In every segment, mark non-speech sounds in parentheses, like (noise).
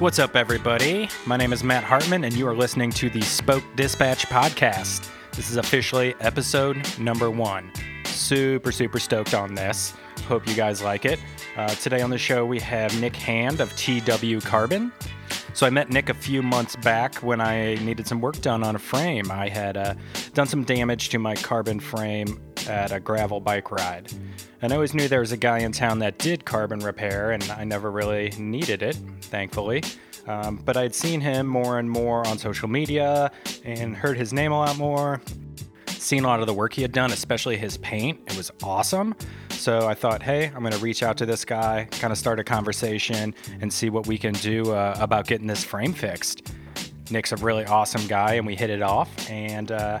What's up, everybody? My name is Matt Hartman, and you are listening to the Spoke Dispatch podcast. This is officially episode number one. Super, super stoked on this. Hope you guys like it. Uh, today on the show, we have Nick Hand of TW Carbon. So I met Nick a few months back when I needed some work done on a frame. I had uh, done some damage to my carbon frame at a gravel bike ride. And I always knew there was a guy in town that did carbon repair, and I never really needed it, thankfully. Um, but I'd seen him more and more on social media and heard his name a lot more. Seen a lot of the work he had done, especially his paint. It was awesome. So I thought, hey, I'm going to reach out to this guy, kind of start a conversation, and see what we can do uh, about getting this frame fixed. Nick's a really awesome guy, and we hit it off. And uh,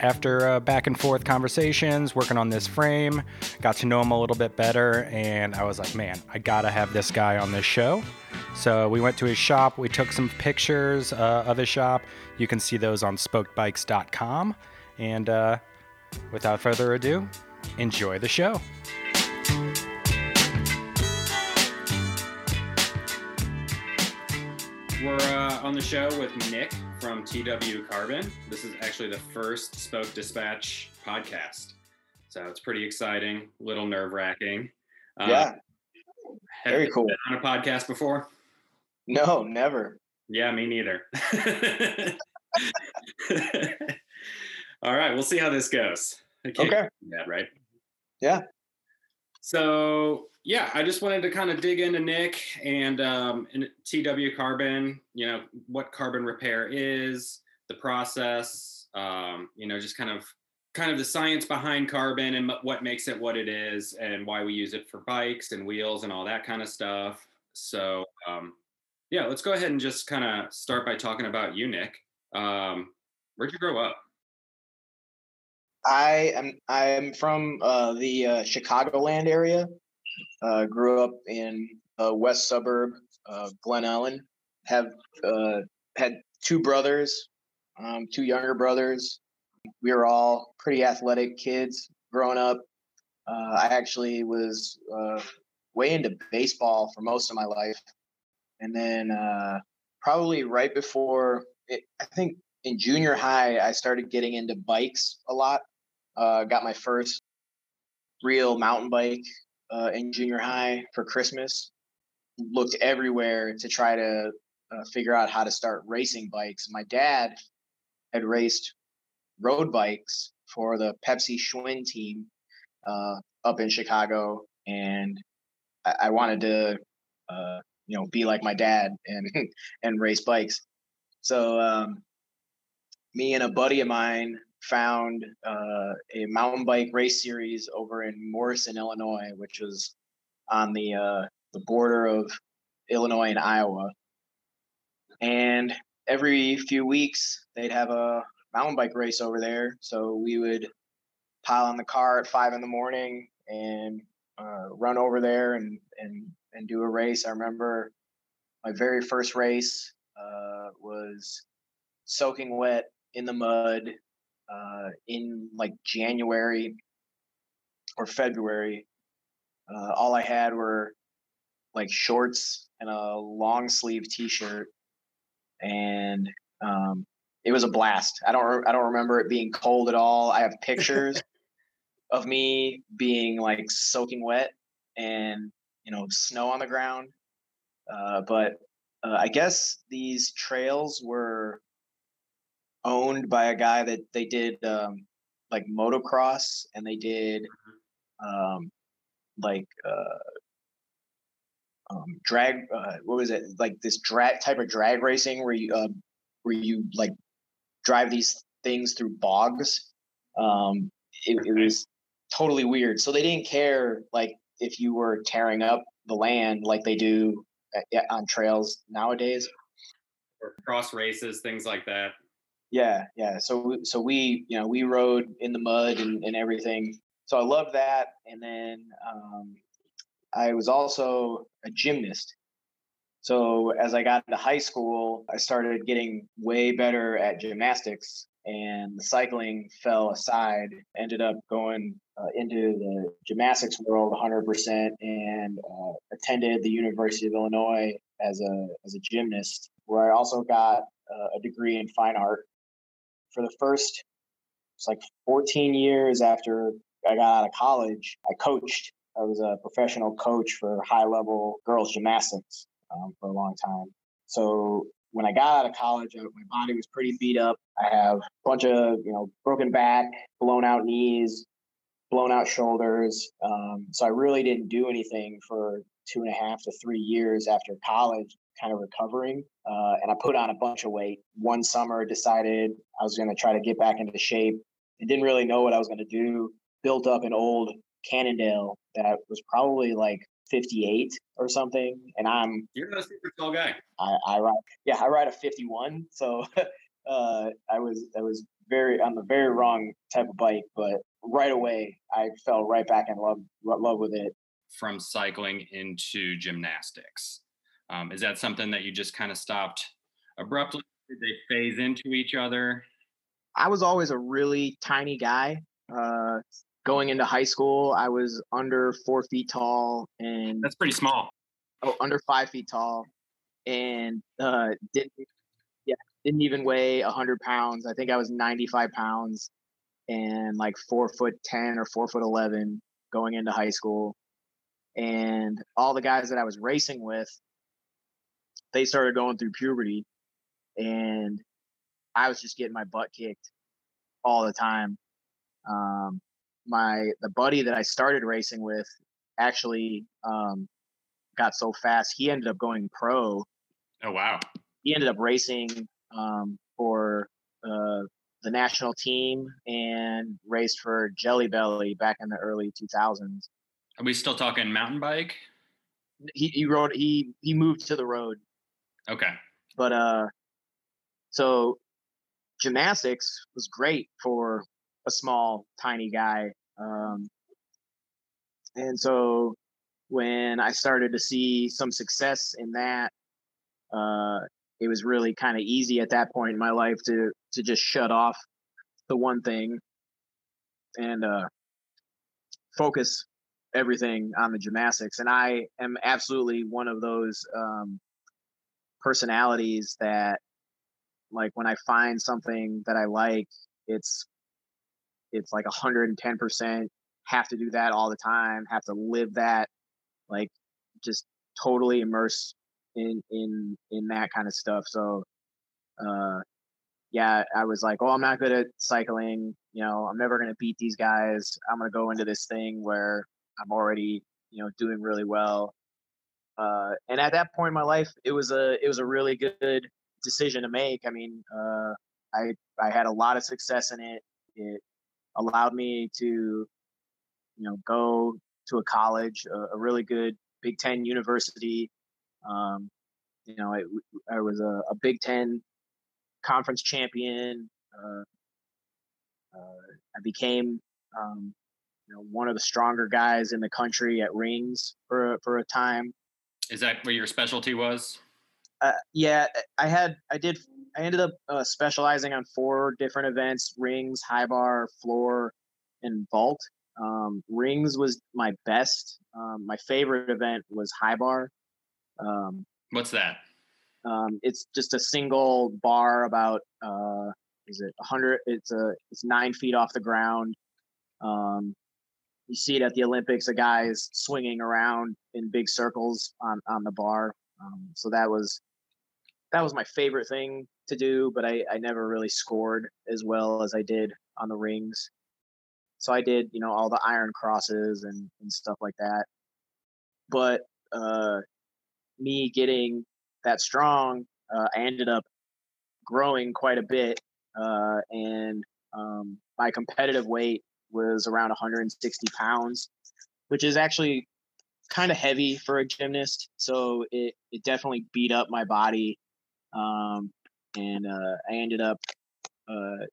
after uh, back and forth conversations, working on this frame, got to know him a little bit better, and I was like, man, I gotta have this guy on this show. So we went to his shop. We took some pictures uh, of his shop. You can see those on spokedbikes.com. And uh, without further ado, enjoy the show. We're uh, on the show with Nick from TW Carbon. This is actually the first Spoke Dispatch podcast. So it's pretty exciting, a little nerve wracking. Uh, yeah. Very cool. on a podcast before? No, never. Yeah, me neither. (laughs) (laughs) All right, we'll see how this goes. Okay. Bad, right? Yeah. So yeah, I just wanted to kind of dig into Nick and um, and TW Carbon. You know what carbon repair is, the process. Um, you know, just kind of kind of the science behind carbon and what makes it what it is, and why we use it for bikes and wheels and all that kind of stuff. So um, yeah, let's go ahead and just kind of start by talking about you, Nick. Um, where'd you grow up? I am I'm from uh, the uh, Chicagoland area. Uh, grew up in a west suburb, Glen Ellyn. Have uh, had two brothers, um, two younger brothers. We were all pretty athletic kids growing up. Uh, I actually was uh, way into baseball for most of my life, and then probably right before it, I think in junior high, I started getting into bikes a lot. Uh, got my first real mountain bike uh, in junior high for Christmas. Looked everywhere to try to uh, figure out how to start racing bikes. My dad had raced road bikes for the Pepsi Schwinn team uh, up in Chicago, and I, I wanted to, uh, you know, be like my dad and (laughs) and race bikes. So um, me and a buddy of mine found uh, a mountain bike race series over in Morrison, Illinois, which was on the uh, the border of Illinois and Iowa. And every few weeks, they'd have a mountain bike race over there. So we would pile on the car at five in the morning and uh, run over there and and and do a race. I remember my very first race uh, was soaking wet in the mud uh, in like January or February. Uh, all I had were like shorts and a long sleeve T-shirt, and um, it was a blast. I don't I don't remember it being cold at all. I have pictures (laughs) of me being like soaking wet and you know snow on the ground. Uh, but uh, I guess these trails were owned by a guy that they did um, like motocross and they did mm-hmm. um, like uh, um, drag. Uh, what was it like this drag type of drag racing where you uh, where you like drive these things through bogs. Um, it, it was totally weird. So they didn't care like if you were tearing up the land like they do at, on trails nowadays. Or cross races, things like that. Yeah, yeah. So so we you know we rode in the mud and, and everything. So I loved that. And then um, I was also a gymnast. So as I got into high school, I started getting way better at gymnastics, and the cycling fell aside. Ended up going uh, into the gymnastics world 100% and uh, attended the University of Illinois as a as a gymnast, where I also got uh, a degree in fine art. For the first, it's like 14 years after I got out of college, I coached. I was a professional coach for high level girls gymnastics um, for a long time. So when I got out of college, my body was pretty beat up. I have a bunch of, you know, broken back, blown out knees, blown out shoulders. Um, so I really didn't do anything for two and a half to three years after college, kind of recovering. Uh, and I put on a bunch of weight. One summer, decided I was going to try to get back into shape. I didn't really know what I was going to do. Built up an old Cannondale that was probably like 58 or something, and I'm you're not a super tall guy. I, I ride yeah I ride a 51, so (laughs) uh, I was I was very on the very wrong type of bike, but right away I fell right back in love love with it. From cycling into gymnastics, um, is that something that you just kind of stopped abruptly? Did they phase into each other? I was always a really tiny guy. Uh, going into high school, I was under four feet tall, and that's pretty small. Oh, under five feet tall, and uh, didn't yeah didn't even weigh a hundred pounds. I think I was ninety five pounds, and like four foot ten or four foot eleven going into high school, and all the guys that I was racing with, they started going through puberty, and I was just getting my butt kicked all the time. Um, my the buddy that I started racing with actually um, got so fast he ended up going pro. Oh wow! He ended up racing um, for uh, the national team and raced for Jelly Belly back in the early 2000s. Are we still talking mountain bike? He he rode he he moved to the road. Okay. But uh, so gymnastics was great for a small, tiny guy. Um, and so when I started to see some success in that, uh, it was really kind of easy at that point in my life to to just shut off the one thing and uh, focus everything on the gymnastics. And I am absolutely one of those um, personalities that, like, when I find something that I like, it's it's like 110% have to do that all the time have to live that like just totally immerse in in in that kind of stuff so uh yeah i was like oh i'm not good at cycling you know i'm never going to beat these guys i'm going to go into this thing where i'm already you know doing really well uh and at that point in my life it was a it was a really good decision to make i mean uh i i had a lot of success in it it allowed me to, you know, go to a college, a, a really good Big Ten university. Um, you know, I, I was a, a, Big Ten conference champion. Uh, uh, I became, um, you know, one of the stronger guys in the country at rings for for a time. Is that what your specialty was? Uh, yeah, I had I did I ended up uh, specializing on four different events: rings, high bar, floor, and vault. Um, rings was my best. Um, my favorite event was high bar. Um, What's that? Um, it's just a single bar about uh, is it 100? It's a it's nine feet off the ground. Um, you see it at the Olympics, a guys swinging around in big circles on on the bar. Um, so that was that was my favorite thing to do, but I, I never really scored as well as I did on the rings. So I did, you know, all the iron crosses and, and stuff like that. But uh, me getting that strong, uh, I ended up growing quite a bit. Uh, and um, my competitive weight was around 160 pounds, which is actually kind of heavy for a gymnast. So it, it definitely beat up my body um, and uh, I ended up uh,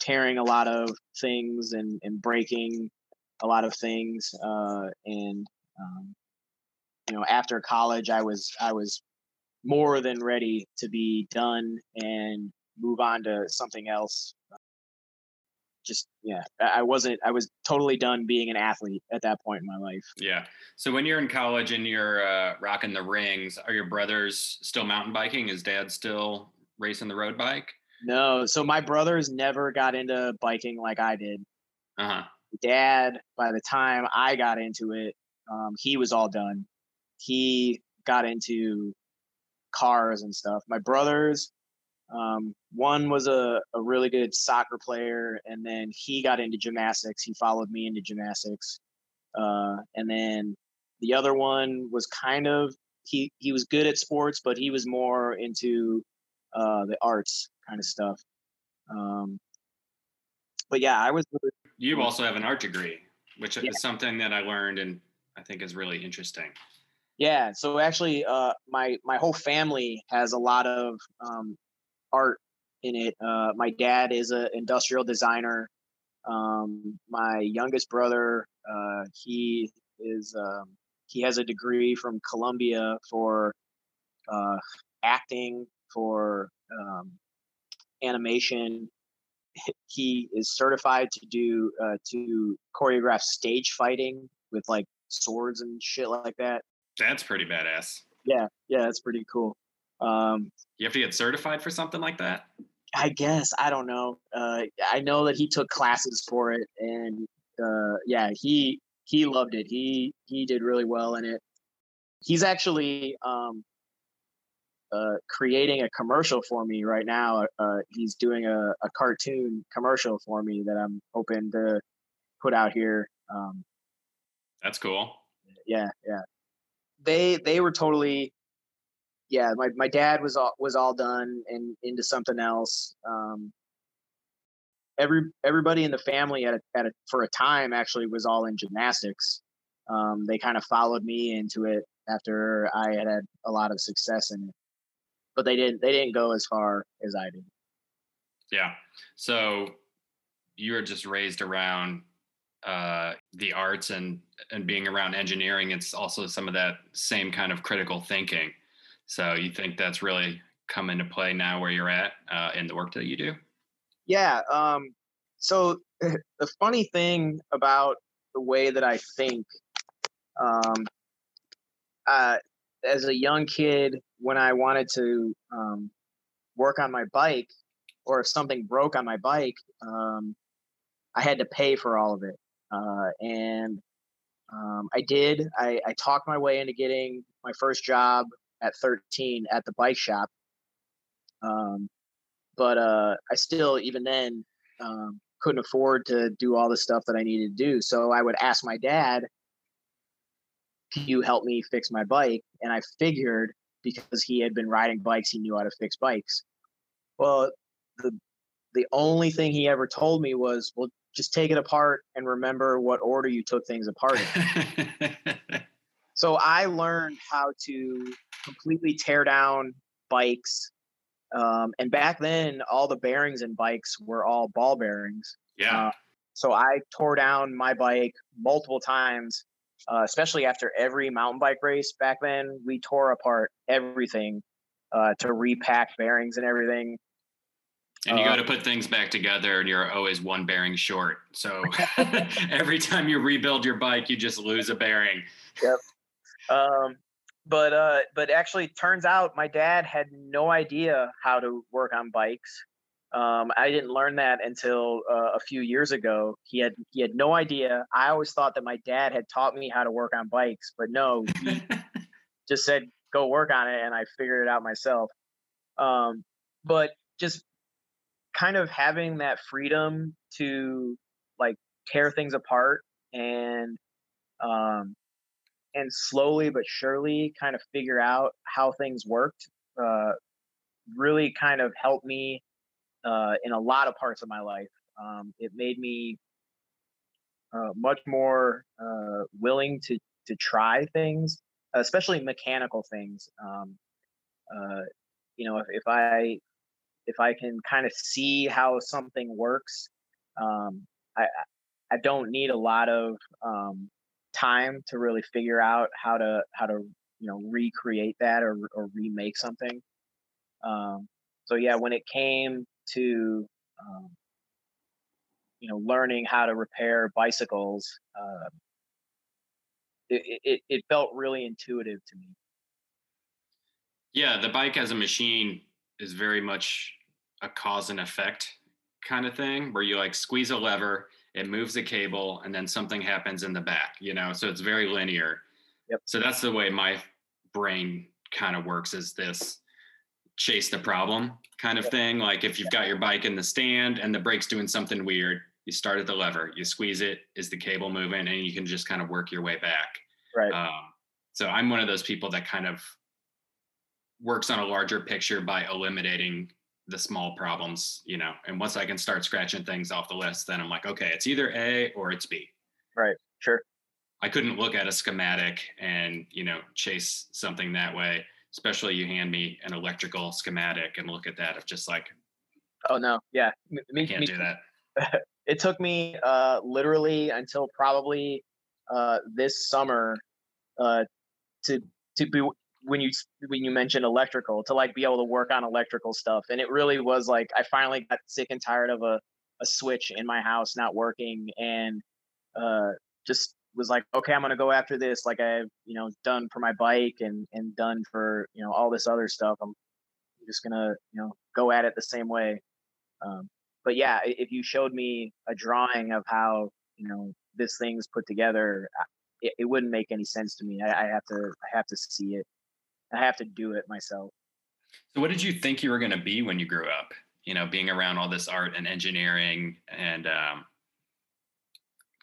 tearing a lot of things and, and breaking a lot of things. Uh, and um, you know, after college, I was I was more than ready to be done and move on to something else. Just yeah, I wasn't. I was totally done being an athlete at that point in my life. Yeah. So when you're in college and you're uh, rocking the rings, are your brothers still mountain biking? Is dad still racing the road bike? No. So my brothers never got into biking like I did. Uh huh. Dad, by the time I got into it, um, he was all done. He got into cars and stuff. My brothers, um, one was a, a really good soccer player, and then he got into gymnastics. He followed me into gymnastics. Uh, and then the other one was kind of he he was good at sports, but he was more into uh, the arts kind of stuff. Um, but yeah, I was. You also have an art degree, which yeah. is something that I learned and I think is really interesting. Yeah, so actually, uh, my my whole family has a lot of um, art in it. Uh, my dad is an industrial designer. Um, my youngest brother, uh, he is um, he has a degree from Columbia for uh, acting, for um, animation. He is certified to do uh, to choreograph stage fighting with like swords and shit like that. That's pretty badass. Yeah, yeah, that's pretty cool. Um, you have to get certified for something like that. I guess I don't know. Uh, I know that he took classes for it, and uh, yeah, he he loved it. He he did really well in it. He's actually um, uh, creating a commercial for me right now. Uh, he's doing a, a cartoon commercial for me that I'm hoping to put out here. Um, That's cool. Yeah, yeah. They they were totally yeah, my, my dad was all was all done and into something else. Um, every everybody in the family at a, at a, for a time actually was all in gymnastics. Um, they kind of followed me into it after I had had a lot of success in it, but they didn't they didn't go as far as I did. Yeah. So you were just raised around uh, the arts and and being around engineering. It's also some of that same kind of critical thinking so you think that's really come into play now where you're at uh, in the work that you do? Yeah. Um, so (laughs) the funny thing about the way that I think, um, uh, as a young kid, when I wanted to um, work on my bike, or if something broke on my bike, um, I had to pay for all of it. Uh, and um, I did. I, I talked my way into getting my first job at 13 at the bike shop. Um, but uh, I still, even then, um, couldn't afford to do all the stuff that I needed to do. So I would ask my dad, "Can you help me fix my bike?" And I figured because he had been riding bikes, he knew how to fix bikes. Well, the the only thing he ever told me was, "Well, just take it apart and remember what order you took things apart in." (laughs) so I learned how to completely tear down bikes. Um, and back then, all the bearings in bikes were all ball bearings. Yeah. Uh, so I tore down my bike multiple times, uh, especially after every mountain bike race. Back then, we tore apart everything uh, to repack bearings and everything. And you got to um, put things back together, and you're always one bearing short. So (laughs) (laughs) every time you rebuild your bike, you just lose a bearing. Yep. Um, but uh, but actually, turns out my dad had no idea how to work on bikes. Um, I didn't learn that until uh, a few years ago. He had he had no idea. I always thought that my dad had taught me how to work on bikes, but no, he (laughs) just said go work on it, and I figured it out myself. Um, but just kind of having that freedom to like tear things apart and um, and slowly but surely kind of figure out how things worked uh, really kind of helped me uh, in a lot of parts of my life. Um, it made me uh, much more uh, willing to to try things, especially mechanical things. Um, uh, you know, if, if I if I can kind of see how something works, um, I I don't need a lot of um, time to really figure out how to how to you know recreate that or or remake something. Um, so yeah, when it came to um, you know learning how to repair bicycles uh, it, it, it felt really intuitive to me yeah the bike as a machine is very much a cause and effect kind of thing where you like squeeze a lever it moves the cable and then something happens in the back you know? So it's very linear. Yep. so that's the way my brain kind of works is this chase the problem kind of yep. thing. Like if you've got your bike in the stand and the brake's doing something weird you start at the lever you squeeze it is the cable moving and you can just kind of work your way back. Right. Um, so i'm one of those people that kind of works on a larger picture by eliminating the small problems, you know. And once I can start scratching things off the list, then I'm like, okay, it's either A or it's B. Right. Sure. I couldn't look at a schematic and, you know, chase something that way. Especially you hand me an electrical schematic and look at that of just like Oh no, yeah. Me, I can't me, do that. (laughs) it took me uh literally until probably uh this summer uh to to be when you when you mentioned electrical to like be able to work on electrical stuff and it really was like i finally got sick and tired of a, a switch in my house not working and uh, just was like okay i'm gonna go after this like i've you know done for my bike and and done for you know all this other stuff i'm just gonna you know go at it the same way um, but yeah if you showed me a drawing of how you know this thing's put together it, it wouldn't make any sense to me I, I have to i have to see it I have to do it myself. So, what did you think you were going to be when you grew up? You know, being around all this art and engineering and um,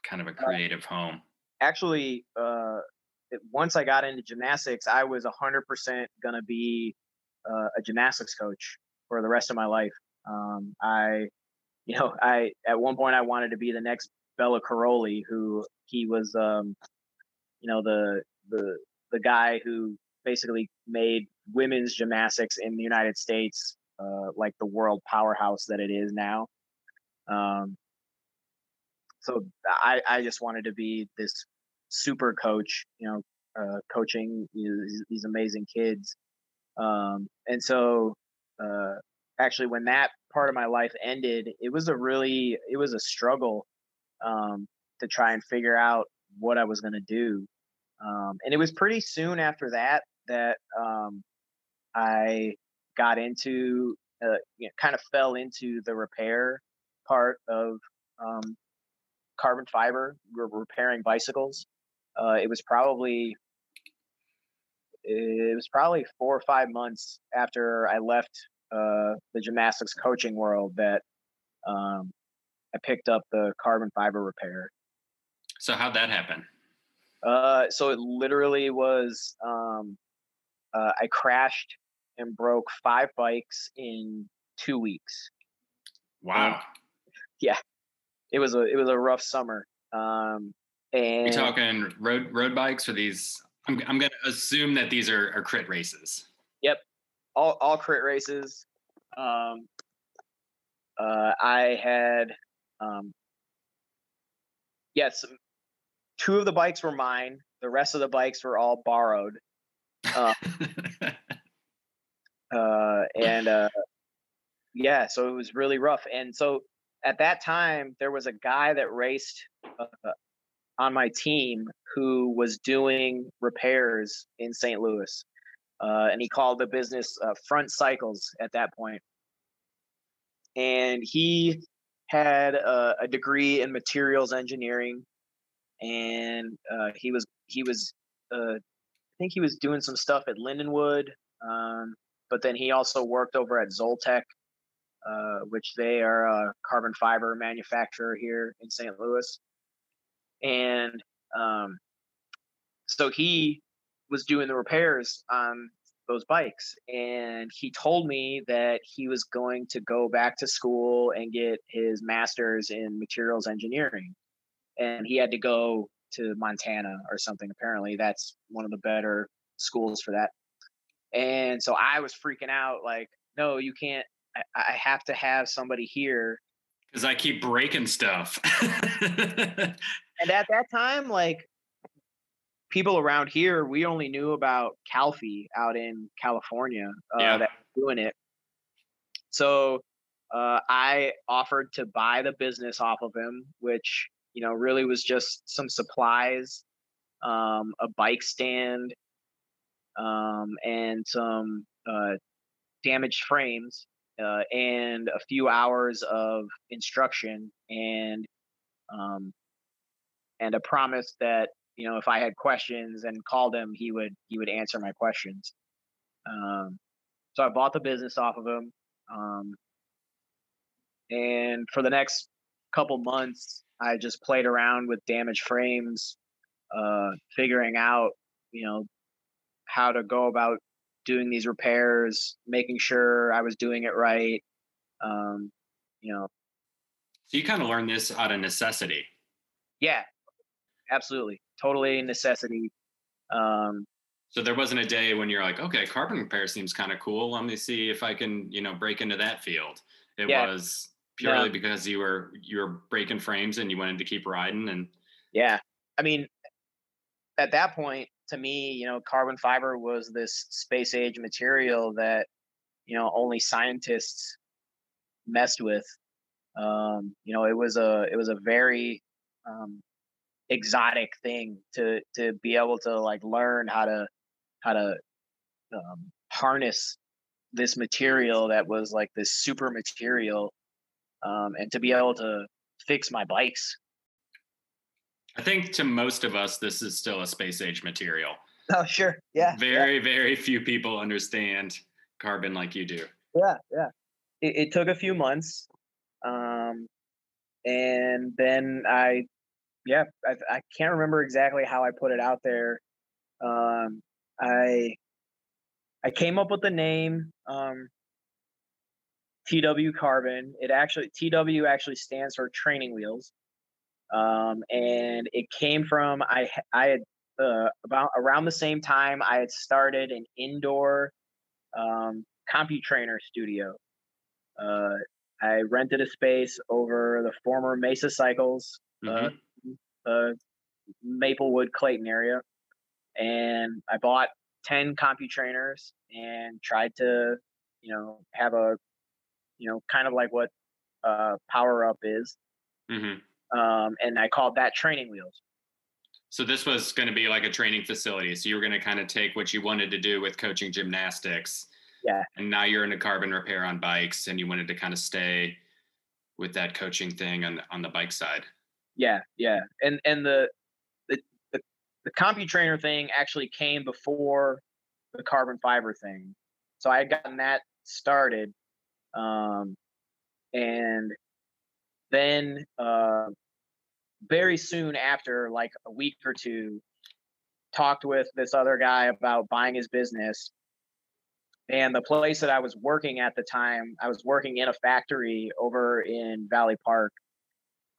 kind of a uh, creative uh, home. Actually, uh, once I got into gymnastics, I was 100% going to be uh, a gymnastics coach for the rest of my life. Um, I, (laughs) you know, I at one point I wanted to be the next Bela Karolyi, who he was, um, you know, the the the guy who basically made women's gymnastics in the United States uh, like the world powerhouse that it is now. Um, so I, I just wanted to be this super coach, you know, uh, coaching these, these, amazing kids. Um, and so, uh, actually, when that part of my life ended, it was a really, it was a struggle um, to try and figure out what I was going to do. Um, and it was pretty soon after that that um, I got into, uh, you know, kind of fell into the repair part of um, carbon fiber, We're repairing bicycles. Uh, it was probably it was probably four or five months after I left uh, the gymnastics coaching world that um, I picked up the carbon fiber repair. So how'd that happen? Uh, so it literally was um, uh, I crashed and broke five bikes in two weeks. Wow. yeah, it was a it was a rough summer. Um, and you talking road road bikes or these? I'm I'm gonna assume that these are, are crit races. Yep, all all crit races. Um, uh, I had um, yes, two of the bikes were mine. The rest of the bikes were all borrowed. Uh, uh, and uh, yeah, so it was really rough. And so at that time, there was a guy that raced uh, on my team who was doing repairs in St. Louis. Uh, and he called the business uh, Front Cycles at that point. And he had a, a degree in materials engineering, and uh, he was he was uh, think he was doing some stuff at Lindenwood, um, but then he also worked over at Zoltek, uh, which they are a carbon fiber manufacturer here in St. Louis. And um, so he was doing the repairs on those bikes. And he told me that he was going to go back to school and get his master's in materials engineering. And he had to go to Montana or something. Apparently, that's one of the better schools for that. And so I was freaking out, like, no, you can't. I, I have to have somebody here because I keep breaking stuff. (laughs) and at that time, like people around here, we only knew about Calfee out in California uh, yeah. that doing it. So uh, I offered to buy the business off of him, which you know really was just some supplies, um, a bike stand, um, and some uh, damaged frames, uh, and a few hours of instruction, and um, and a promise that you know if I had questions and called him, he would he would answer my questions. Um, so I bought the business off of him. Um, and for the next couple months, I just played around with damaged frames, uh, figuring out, you know, how to go about doing these repairs, making sure I was doing it right. Um, you know. So you kind of learned this out of necessity. Yeah, absolutely. Totally necessity. Um, so there wasn't a day when you're like, okay, carbon repair seems kind of cool. Let me see if I can, you know, break into that field. It yeah. was purely yeah. because you were you were breaking frames and you wanted to keep riding and yeah. I mean, at that point, to me, you know, carbon fiber was this space age material that, you know, only scientists messed with. Um, you know, it was a it was a very um, exotic thing to to be able to like learn how to how to um, harness this material that was like this super material um, and to be able to fix my bikes. I think to most of us this is still a space age material. (laughs) Oh sure. Yeah very yeah. very few people understand carbon like you do. Yeah yeah. It, it took a few months um, and then i yeah I, I can't remember exactly how i put it out there. Um, I I came up with the name um, TW Carbon. It actually TW actually stands for training wheels, um, and it came from I I had uh, about around the same time I had started an indoor um, CompuTrainer studio. Uh, I rented a space over the former Mesa Cycles, uh, mm-hmm. uh, Maplewood Clayton area, and I bought 10 CompuTrainers and tried to, you know, have a, you know, kind of like what uh, Power Up is. Mm-hmm. Um, and I called that training wheels. So this was going to be like a training facility. So you were going to kind of take what you wanted to do with coaching gymnastics. Yeah. And now you're into carbon repair on bikes and you wanted to kind of stay with that coaching thing on on the bike side. Yeah, yeah. And and the the the, the CompuTrainer thing actually came before the carbon fiber thing. So I had gotten that started. Um, and then uh, very soon after, like a week or two, talked with this other guy about buying his business. And the place that I was working at the time, I was working in a factory over in Valley Park.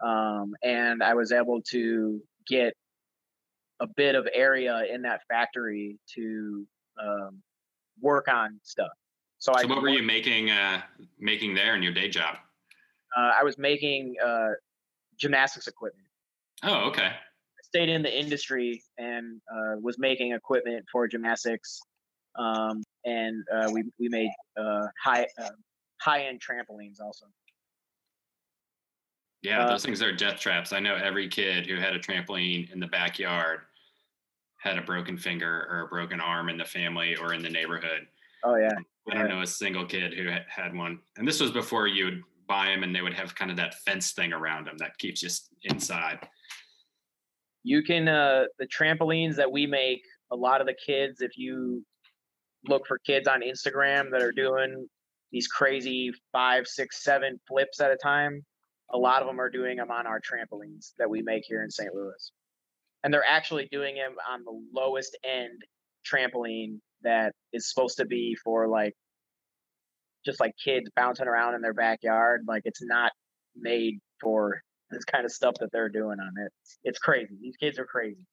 Um, and I was able to get a bit of area in that factory to um, work on stuff. So, so I what were you making uh, making there in your day job? Uh, I was making uh, gymnastics equipment. Oh, okay. I stayed in the industry and uh, was making equipment for gymnastics, um, and uh, we we made uh, high high end trampolines also. Yeah, those things are death traps. I know every kid who had a trampoline in the backyard had a broken finger or a broken arm in the family or in the neighborhood. Oh yeah. I don't know a single kid who had one. And this was before you would buy them and they would have kind of that fence thing around them that keeps you inside. You can uh the trampolines that we make, a lot of the kids if you look for kids on Instagram that are doing these crazy five, six, seven flips at a time, a lot of them are doing them on our trampolines that we make here in St. Louis and they're actually doing him on the lowest end trampoline that is supposed to be for like just like kids bouncing around in their backyard. Like it's not made for this kind of stuff that they're doing on it. It's crazy. These kids are crazy.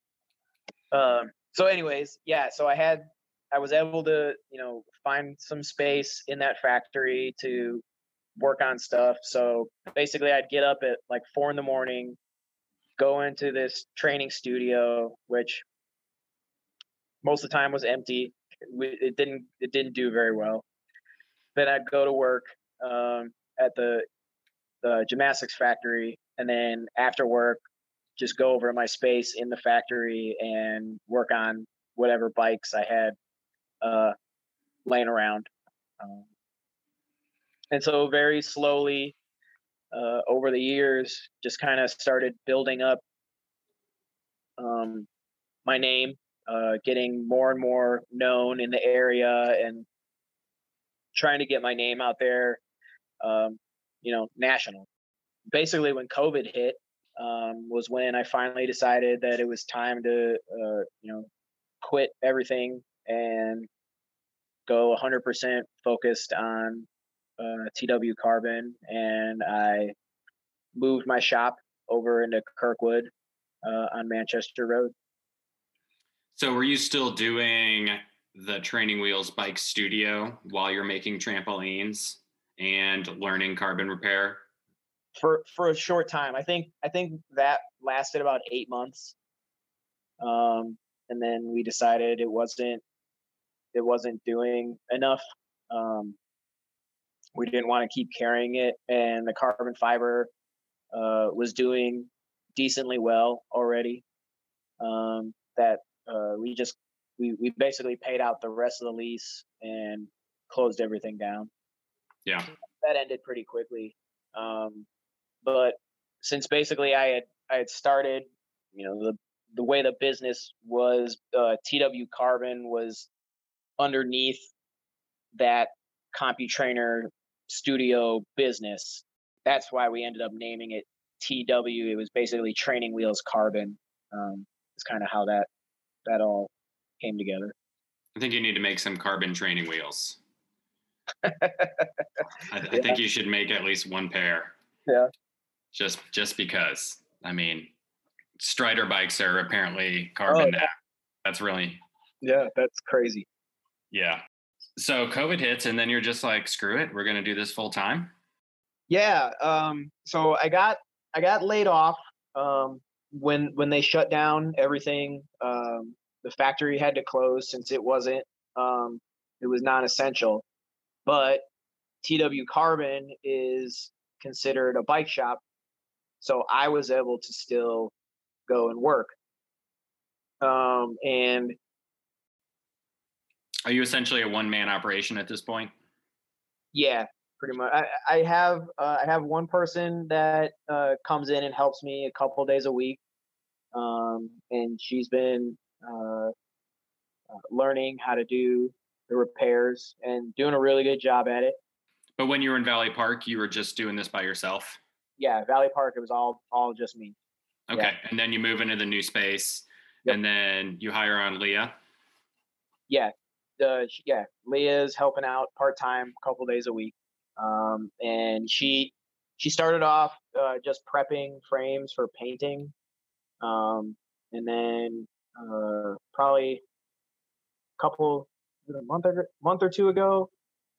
Um, so, anyways, yeah. So I had, I was able to, you know, find some space in that factory to work on stuff. So basically, I'd get up at like four in the morning, go into this training studio, which most of the time was empty. It didn't it didn't do very well. Then I'd go to work. Um, at the the gymnastics factory, and then after work, just go over to my space in the factory and work on whatever bikes I had uh, laying around. Um, and so, very slowly, uh, over the years, just kind of started building up um, my name, uh, getting more and more known in the area, and trying to get my name out there. Um, you know, national. Basically, when COVID hit, um, was when I finally decided that it was time to, uh, you know, quit everything and go 100% focused on uh, TW Carbon. And I moved my shop over into Kirkwood uh, on Manchester Road. So, were you still doing the Training Wheels Bike Studio while you're making trampolines? and learning carbon repair? For for a short time, I think I think that lasted about eight months, um, and then we decided it wasn't it wasn't doing enough. Um, we didn't want to keep carrying it, and the carbon fiber uh, was doing decently well already. Um, that uh, we just we we basically paid out the rest of the lease and closed everything down. Yeah. That ended pretty quickly. Um, but since basically I had I had started, you know, the the way the business was, uh, TW Carbon was underneath that CompuTrainer studio business. That's why we ended up naming it TW. It was basically Training Wheels Carbon. Um, it's kind of how that that all came together. I think you need to make some carbon training wheels. (laughs) I, I yeah. think you should make at least one pair. Yeah. Just just because. I mean, Strider bikes are apparently carbon oh, now. That's really Yeah, that's crazy. Yeah. So COVID hits and then you're just like, screw it, we're gonna do this full time. Yeah. Um, so I got I got laid off um, when when they shut down everything. Um, the factory had to close since it wasn't um, it was non-essential but TW Carbon is considered a bike shop. So I was able to still go and work. Um, and are you essentially a one man operation at this point? Yeah, pretty much. I, I have uh, I have one person that uh, comes in and helps me a couple days a week, um, and she's been uh, uh learning how to do the repairs and doing a really good job at it. But when you were in Valley Park, you were just doing this by yourself. Yeah, Valley Park, it was all all just me. Okay, yeah. and then you move into the new space, yep. and then you hire on Leah. Yeah, the yeah Leah's helping out part time, a couple days a week, um, and she she started off uh, just prepping frames for painting, um, and then uh, probably a couple a month or month or two ago,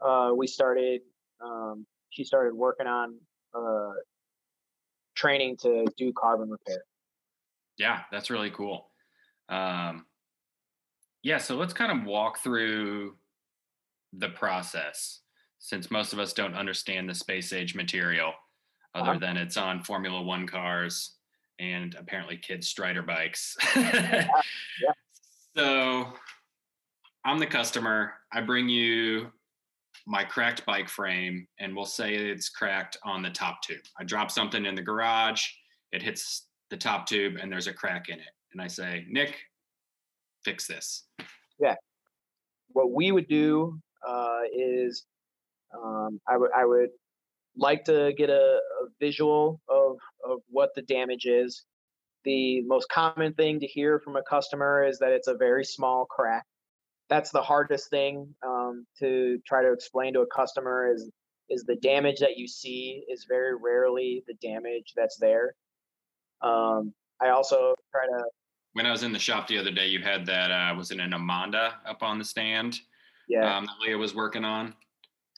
uh, we started. Um, she started working on uh, training to do carbon repair. Yeah, that's really cool. Um, yeah, so let's kind of walk through the process since most of us don't understand the space age material other than it's on Formula One cars and apparently kids' strider bikes. yeah. (laughs) Yeah. So I'm the customer. I bring you my cracked bike frame, and we'll say it's cracked on the top tube. I drop something in the garage, it hits the top tube, and there's a crack in it. And I say, Nick, fix this. Yeah. What we would do uh, is um, I would I would like to get a, a visual of of what the damage is. The most common thing to hear from a customer is that it's a very small crack that's the hardest thing um, to try to explain to a customer is is the damage that you see is very rarely the damage that's there. Um, I also try to. When I was in the shop the other day, you had that uh, was it an Amanda up on the stand? Yeah. Um, that Leah was working on,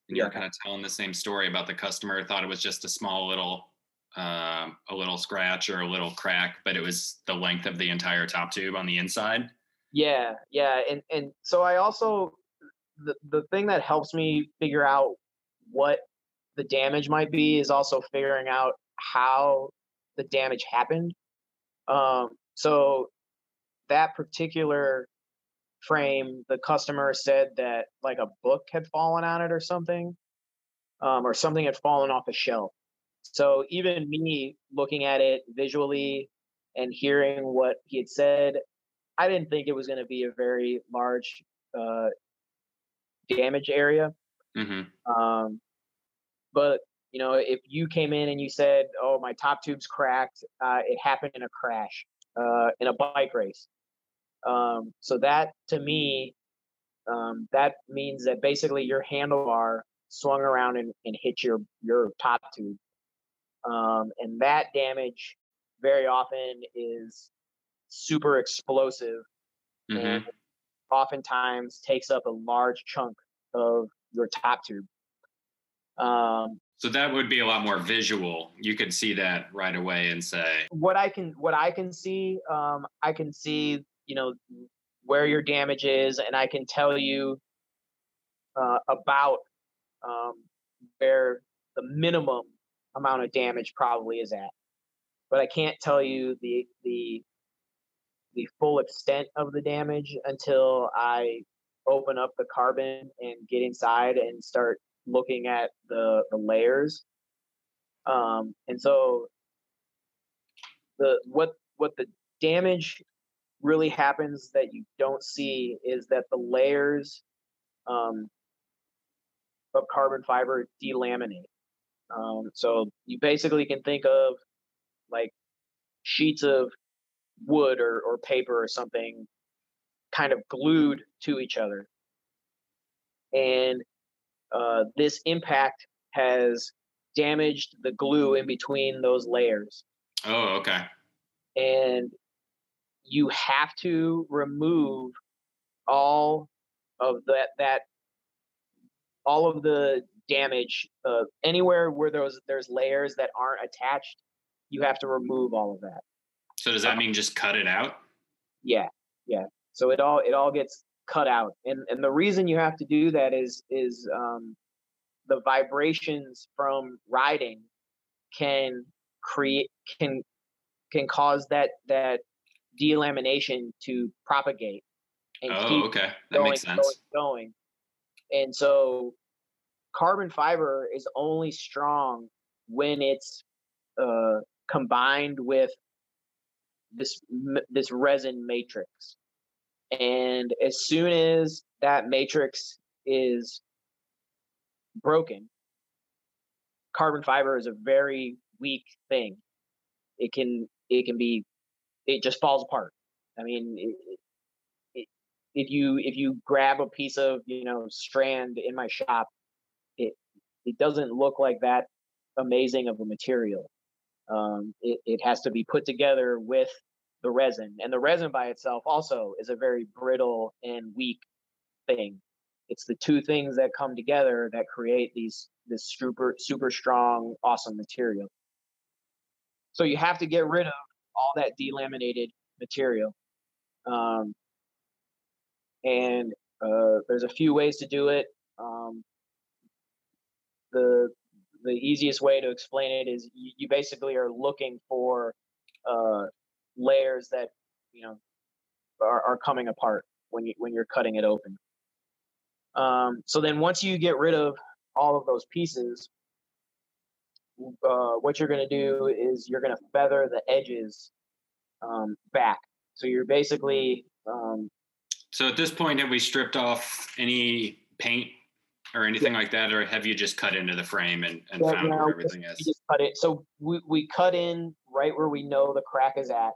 and yeah. you were kind of telling the same story about the customer thought it was just a small little um, a little scratch or a little crack, but it was the length of the entire top tube on the inside. Yeah, yeah, and and so I also the the thing that helps me figure out what the damage might be is also figuring out how the damage happened. Um, so that particular frame, the customer said that like a book had fallen on it or something, um, or something had fallen off a shelf. So even me looking at it visually and hearing what he had said, I didn't think it was going to be a very large uh, damage area. Mm-hmm. Um, but you know, if you came in and you said, "Oh, my top tube's cracked," uh, it happened in a crash, uh, in a bike race. Um, so that to me, um, that means that basically your handlebar swung around and, and hit your your top tube, um, and that damage very often is super explosive Mm-hmm. and oftentimes takes up a large chunk of your top tube. Um, So that would be a lot more visual. You could see that right away and say, what I can what I can see, um, I can see you know where your damage is, and I can tell you uh, about um, where the minimum amount of damage probably is at. But I can't tell you the the the full extent of the damage until I open up the carbon and get inside and start looking at the the layers. Um, and so the what what the damage really happens that you don't see is that the layers um, of carbon fiber delaminate. Um, so you basically can think of like sheets of wood or, or paper or something kind of glued to each other. And uh, this impact has damaged the glue in between those layers. "Oh, okay, And you have to remove all of that that all of the damage uh, anywhere where there's there's layers that aren't attached you have to remove all of that. So does that mean just cut it out?" yeah yeah. So it all it all gets cut out. And and the reason you have to do that is is um the vibrations from riding can create can can cause that that delamination to propagate and Oh, keep okay, that going, makes sense. going, going. And so carbon fiber is only strong when it's uh, combined with this this resin matrix. And as soon as that matrix is broken, carbon fiber is a very weak thing. It can it can be it just falls apart. I mean, it, it, if you if you grab a piece of you know strand in my shop, it it doesn't look like that amazing of a material. Um, it, it has to be put together with the resin, and the resin by itself also is a very brittle and weak thing. It's the two things that come together that create these this super super strong awesome material. So you have to get rid of all that delaminated material. Um, and uh, there's a few ways to do it. Um, the the easiest way to explain it is you, you basically are looking for uh, layers that you know are, are coming apart when you when you're cutting it open. Um, so then once you get rid of all of those pieces, uh, what you're going to do is you're going to feather the edges um, back. So you're basically um, So at this point, have we stripped off any paint or anything like that, or have you just cut into the frame and, and Yeah, found no, where everything we is? just cut it. So we, we cut in right where we know the crack is at,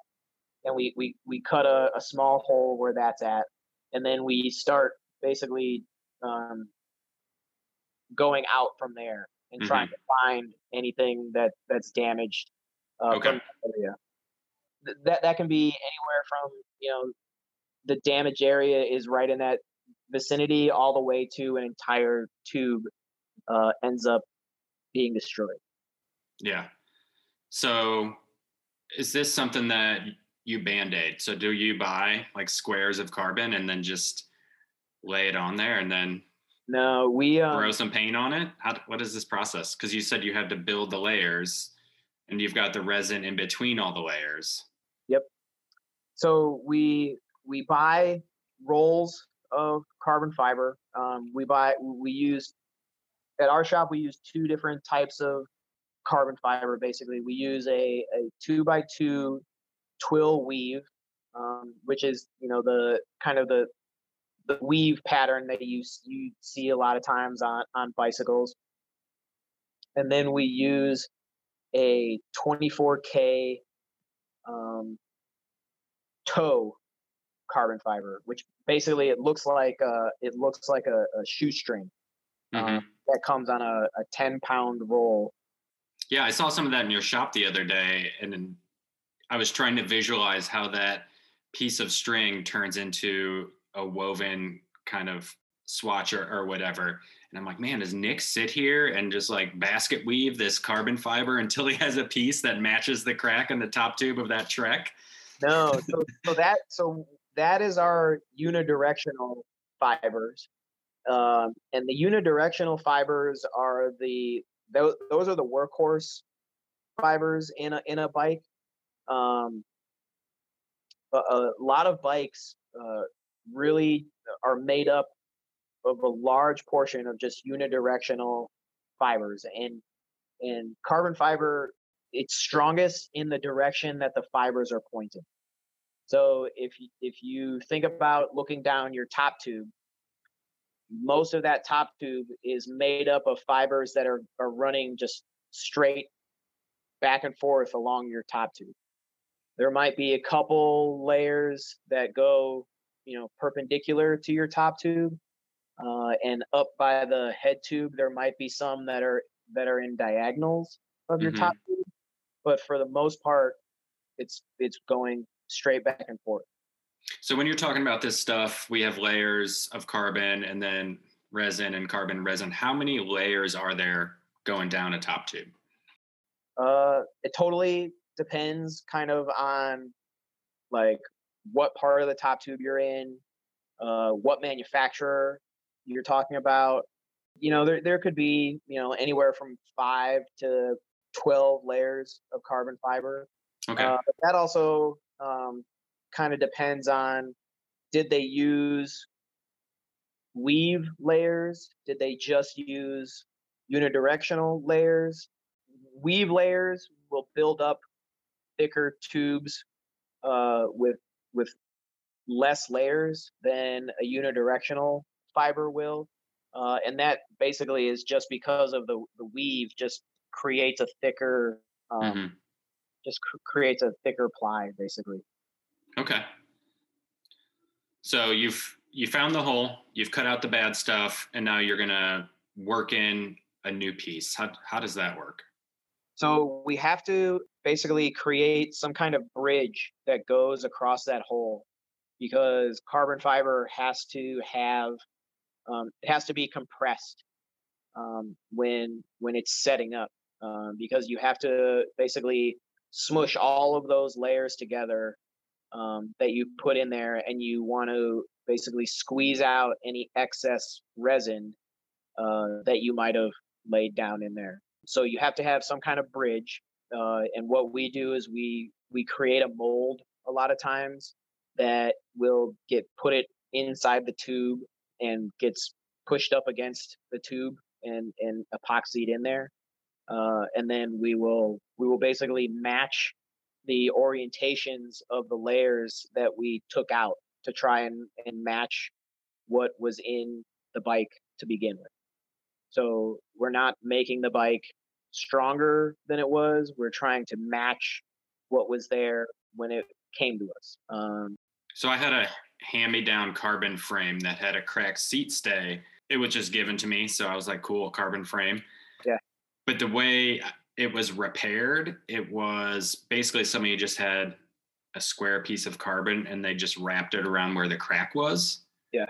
and we we, we cut a, a small hole where that's at, and then we start basically um, going out from there and trying to find anything that that's damaged uh, Okay. from that area. Th- That that can be anywhere from you know the damage area is right in that vicinity all the way to an entire tube uh, ends up being destroyed. Yeah. So is this something that you band aid? So do you buy like squares of carbon and then just lay it on there and then No, we um, throw some paint on it. How, what is this process? Because you said you had to build the layers, and you've got the resin in between all the layers. Yep. So we we buy rolls of carbon fiber. Um, we buy we use at our shop we use two different types of carbon fiber. Basically, we use a, a two by two twill weave, um, which is you know the kind of the the weave pattern that you you see a lot of times on on bicycles. And then we use a 24k um, tow carbon fiber, which basically it looks like a, it looks like a, a shoestring um, Mm-hmm. that comes on a, a 10 pound roll. Yeah, I saw some of that in your shop the other day, and then I was trying to visualize how that piece of string turns into a woven kind of swatch or, or whatever. And I'm like, man, does Nick sit here and just like basket weave this carbon fiber until he has a piece that matches the crack in the top tube of that Trek? No, so, so that so that is our unidirectional fibers, um, and the unidirectional fibers are the those, those are the workhorse fibers in a in a bike. Um, a, a lot of bikes uh, really are made up of a large portion of just unidirectional fibers, and and carbon fiber it's strongest in the direction that the fibers are pointing. So if if you think about looking down your top tube, most of that top tube is made up of fibers that are, are running just straight back and forth along your top tube. There might be a couple layers that go, you know, perpendicular to your top tube, uh, and up by the head tube there might be some that are that are in diagonals of your Mhm. top tube. But for the most part, it's it's going straight back and forth. So when you're talking about this stuff, we have layers of carbon and then resin and carbon resin. How many layers are there going down a top tube? Uh, it totally depends kind of on like what part of the top tube you're in, uh, what manufacturer you're talking about. You know, there there could be you know anywhere from five to twelve layers of carbon fiber. Okay. Uh, but that also um, kind of depends on did they use weave layers? Did they just use unidirectional layers? Weave layers will build up thicker tubes uh, with with less layers than a unidirectional fiber will, uh, and that basically is just because of the the weave just creates a thicker um, Mhm. just cr- creates a thicker ply basically. Okay. So you've you found the hole, you've cut out the bad stuff, and now you're gonna work in a new piece. How how does that work? So we have to basically create some kind of bridge that goes across that hole because carbon fiber has to have um, it has to be compressed um, when when it's setting up um, because you have to basically smush all of those layers together um, that you put in there and you want to basically squeeze out any excess resin uh, that you might have laid down in there. So you have to have some kind of bridge uh, and what we do is we we create a mold a lot of times that will get put it inside the tube and gets pushed up against the tube and and epoxied in there uh, and then we will we will basically match the orientations of the layers that we took out to try and, and match what was in the bike to begin with. So we're not making the bike stronger than it was. We're trying to match what was there when it came to us. Um, So I had a hand-me-down carbon frame that had a cracked seat stay. It was just given to me, so I was like, "Cool, carbon frame." Yeah. But the way it was repaired, it was basically somebody just had a square piece of carbon and they just wrapped it around where the crack was. Yeah.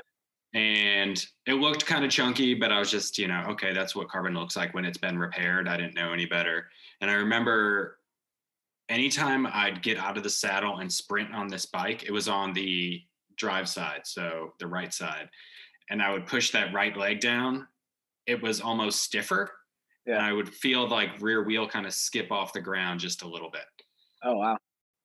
And it looked kind of chunky, but I was just, you know, okay, that's what carbon looks like when it's been repaired. I didn't know any better. And I remember anytime I'd get out of the saddle and sprint on this bike, it was on the drive side, so the right side. and I would push that right leg down, it was almost stiffer. Yeah. And I would feel like rear wheel kind of skip off the ground just a little bit. Oh wow.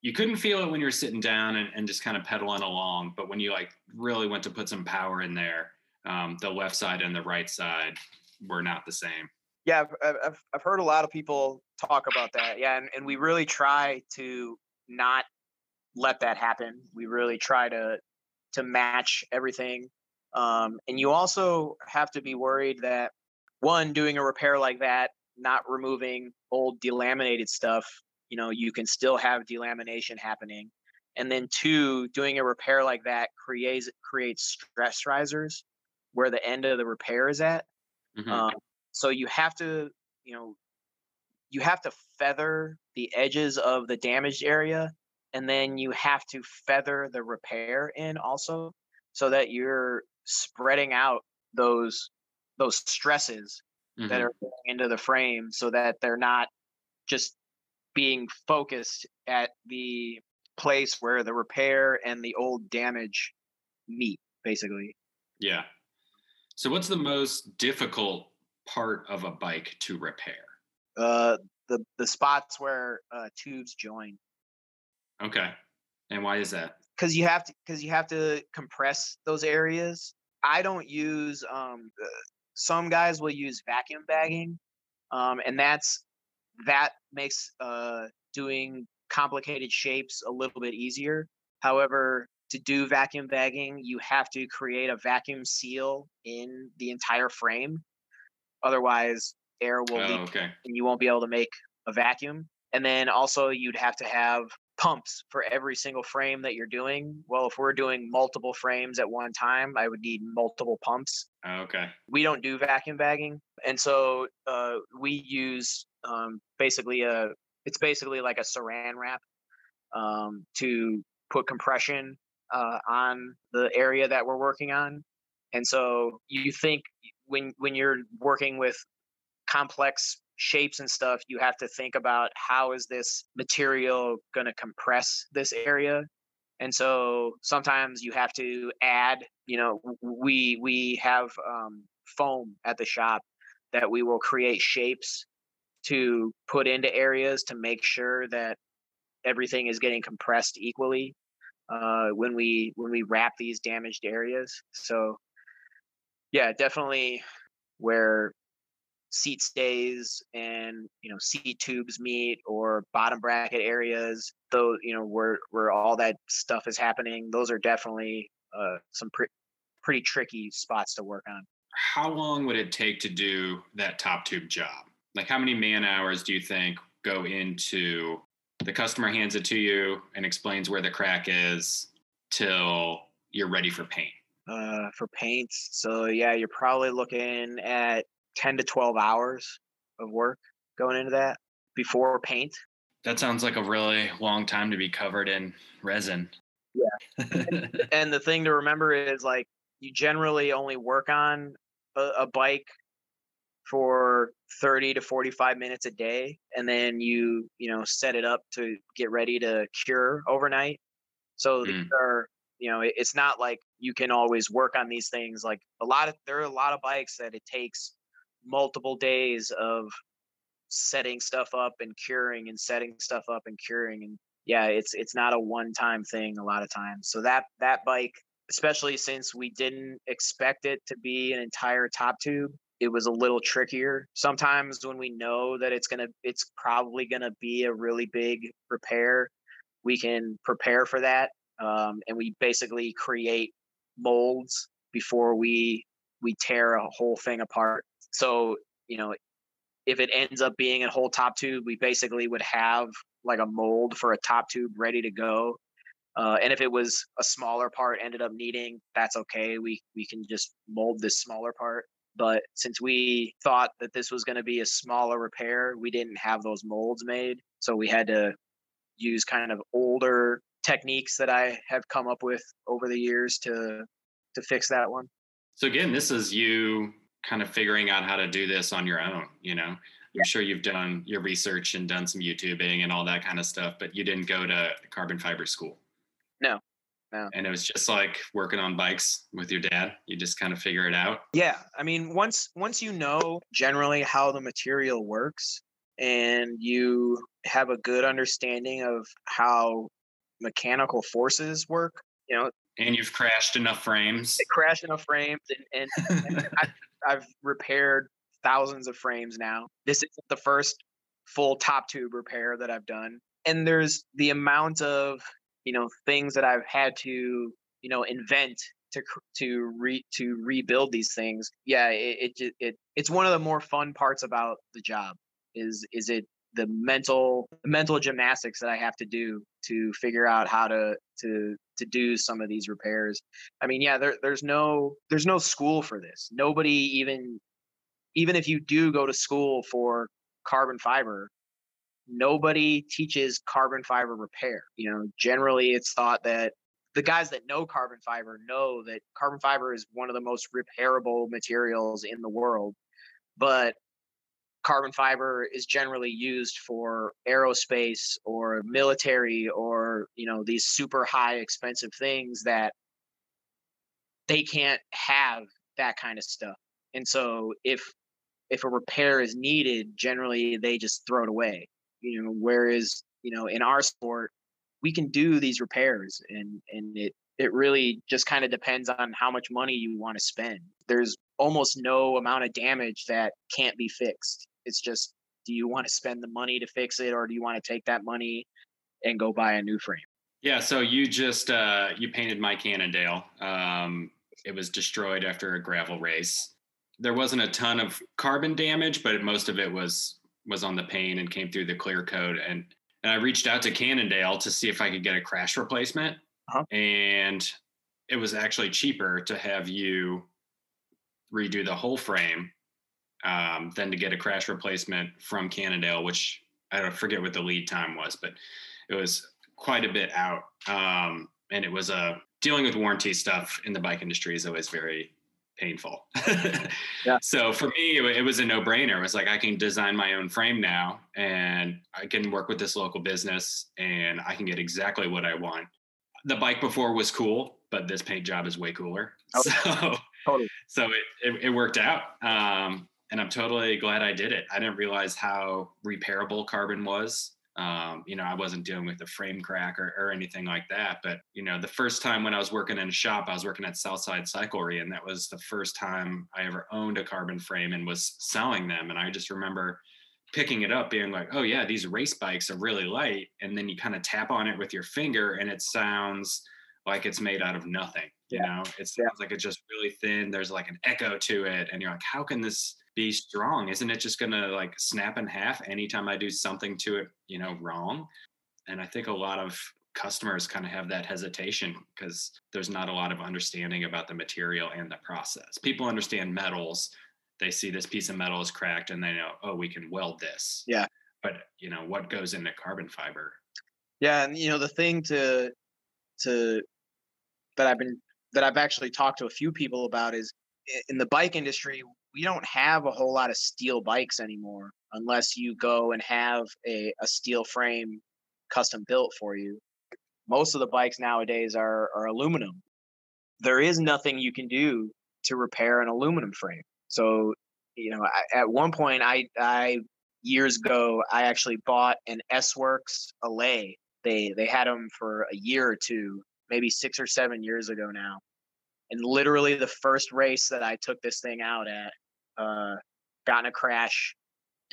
You couldn't feel it when you're sitting down and, and just kind of pedaling along, but when you like really went to put some power in there, um, the left side and the right side were not the same. Yeah, I've, I've, heard a lot of people talk about that. Yeah, and, and we really try to not let that happen. We really try to to match everything. Um, and you also have to be worried that one, doing a repair like that, not removing old delaminated stuff, you know, you can still have delamination happening. And then two, doing a repair like that creates creates stress risers where the end of the repair is at. Mhm. Um, so you have to, you know, you have to feather the edges of the damaged area, and then you have to feather the repair in also, so that you're spreading out those those stresses that Mhm. are going into the frame, so that they're not just being focused at the place where the repair and the old damage meet, basically. Yeah. So, what's the most difficult part of a bike to repair? Uh, the the spots where uh, tubes join. Okay. And why is that? because you have to because you have to compress those areas. I don't use um uh, some guys will use vacuum bagging, um, and that's that makes uh doing complicated shapes a little bit easier. However, to do vacuum bagging, you have to create a vacuum seal in the entire frame. Otherwise, air will Oh, leak okay. and you won't be able to make a vacuum. And then also you'd have to have pumps for every single frame that you're doing. Well, if we're doing multiple frames at one time, I would need multiple pumps. Oh, okay. We don't do vacuum bagging, and so uh, we use um, basically a. It's basically like a Saran wrap um, to put compression uh, on the area that we're working on. And so you think when when you're working with complex shapes and stuff, you have to think about how is this material going to compress this area. And so sometimes you have to add, you know, we we have um, foam at the shop that we will create shapes to put into areas to make sure that everything is getting compressed equally uh, when we when we wrap these damaged areas. So yeah, definitely where seat stays and you know seat tubes meet or bottom bracket areas though you know where where all that stuff is happening those are definitely uh, some pre- pretty tricky spots to work on How long would it take to do that top tube job? Like, how many man hours do you think go into the customer hands it to you and explains where the crack is till you're ready for paint? uh, for paints so yeah you're probably looking at 10 to 12 hours of work going into that before paint That sounds like a really long time to be covered in resin. Yeah. (laughs) and the thing to remember is like you generally only work on a, a bike for 30 to 45 minutes a day and then you you know set it up to get ready to cure overnight so these Mm. are you know it's not like you can always work on these things like a lot of there are a lot of bikes that it takes multiple days of setting stuff up and curing and setting stuff up and curing and yeah it's it's not a one time thing a lot of times so that that bike especially since we didn't expect it to be an entire top tube it was a little trickier. Sometimes when we know that it's to it's probably to be a really big repair we can prepare for that um, and we basically create molds before we we tear a whole thing apart. So you know if it ends up being a whole top tube we basically would have like a mold for a top tube ready to go uh, and if it was a smaller part ended up needing that's okay. We we can just mold this smaller part but since we thought that this was going to be a smaller repair we didn't have those molds made so we had to use kind of older techniques that i have come up with over the years to to fix that one So again, this is you kind of figuring out how to do this on your own, you know. I'm sure you've done your research and done some YouTubing and all that kind of stuff, but you didn't go to carbon fiber school. no No. And it was just like working on bikes with your dad. You just kind of figure it out. Yeah, I mean, once once you know generally how the material works, and you have a good understanding of how mechanical forces work, you know, And you've crashed enough frames. Crashed enough frames, and, and, and (laughs) I've, I've repaired thousands of frames now. This isn't the first full top tube repair that I've done, and there's the amount of you know things that I've had to you know invent to to re to rebuild these things. Yeah, it it it it's one of the more fun parts about the job is is it the mental mental gymnastics that I have to do to figure out how to to to do some of these repairs. I mean, yeah, there there's no there's no school for this. Nobody even even if you do go to school for carbon fiber, nobody teaches carbon fiber repair. You know, generally it's thought that the guys that know carbon fiber know that carbon fiber is one of the most repairable materials in the world. But carbon fiber is generally used for aerospace or military or you know these super high expensive things that they can't have that kind of stuff and so if if a repair is needed generally they just throw it away you know whereas you know in our sport we can do these repairs and and it it really just kind of depends on how much money you want to spend there's almost no amount of damage that can't be fixed it's just do you want to spend the money to fix it or do you want to take that money and go buy a new frame Yeah, so you just uh, you painted my Cannondale. Um, it was destroyed after a gravel race. There wasn't a ton of carbon damage, but most of it was was on the paint and came through the clear coat. And and I reached out to Cannondale to see if I could get a crash replacement, Uh-huh. and it was actually cheaper to have you redo the whole frame um, than to get a crash replacement from Cannondale, which I don't forget what the lead time was, but it was quite a bit out. Um, and it was uh, dealing with warranty stuff in the bike industry is always very painful. (laughs) Yeah. So for me, it, it was a no brainer. It was like, I can design my own frame now and I can work with this local business and I can get exactly what I want. The bike before was cool, but this paint job is way cooler. Oh, (laughs) So, totally. so it, it, it worked out. Um, and I'm totally glad I did it. I didn't realize how repairable carbon was. Um, you know, I wasn't dealing with a frame crack or, or anything like that. But, you know, the first time when I was working in a shop, I was working at Southside Cyclery, and that was the first time I ever owned a carbon frame and was selling them. And I just remember picking it up, being like, oh, yeah, these race bikes are really light. And then you kind of tap on it with your finger, and it sounds like it's made out of nothing. You Yeah. know, it sounds Yeah. like it's just really thin. There's like an echo to it. And you're like, how can this be strong? Isn't it just gonna like snap in half anytime I do something to it, you know, wrong? And I think a lot of customers kind of have that hesitation because there's not a lot of understanding about the material and the process. People understand metals. They see this piece of metal is cracked and they know, oh, we can weld this. Yeah. But you know, what goes into carbon fiber? Yeah, and you know the thing to to that I've been that I've actually talked to a few people about is in the bike industry we don't have a whole lot of steel bikes anymore unless you go and have a, a steel frame custom built for you. Most of the bikes nowadays are are aluminum. There is nothing you can do to repair an aluminum frame. So, you know, I, at one point I I years ago I actually bought an S Works Allez they they had them for a year or two, maybe six or seven years ago now. And literally the first race that I took this thing out at, uh, got in a crash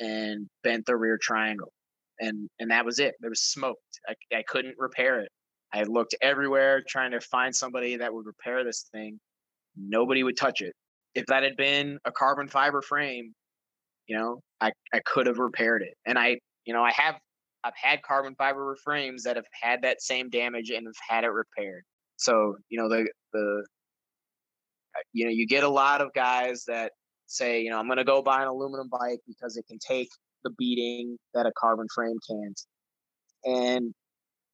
and bent the rear triangle, and and that was it. It was smoked. I I couldn't repair it. I looked everywhere trying to find somebody that would repair this thing. Nobody would touch it. If that had been a carbon fiber frame, you know, I I could have repaired it. And I you know I have I've had carbon fiber frames that have had that same damage and have had it repaired. So you know the the uh, you know you get a lot of guys that say you know I'm going to go buy an aluminum bike because it can take the beating that a carbon frame can't, and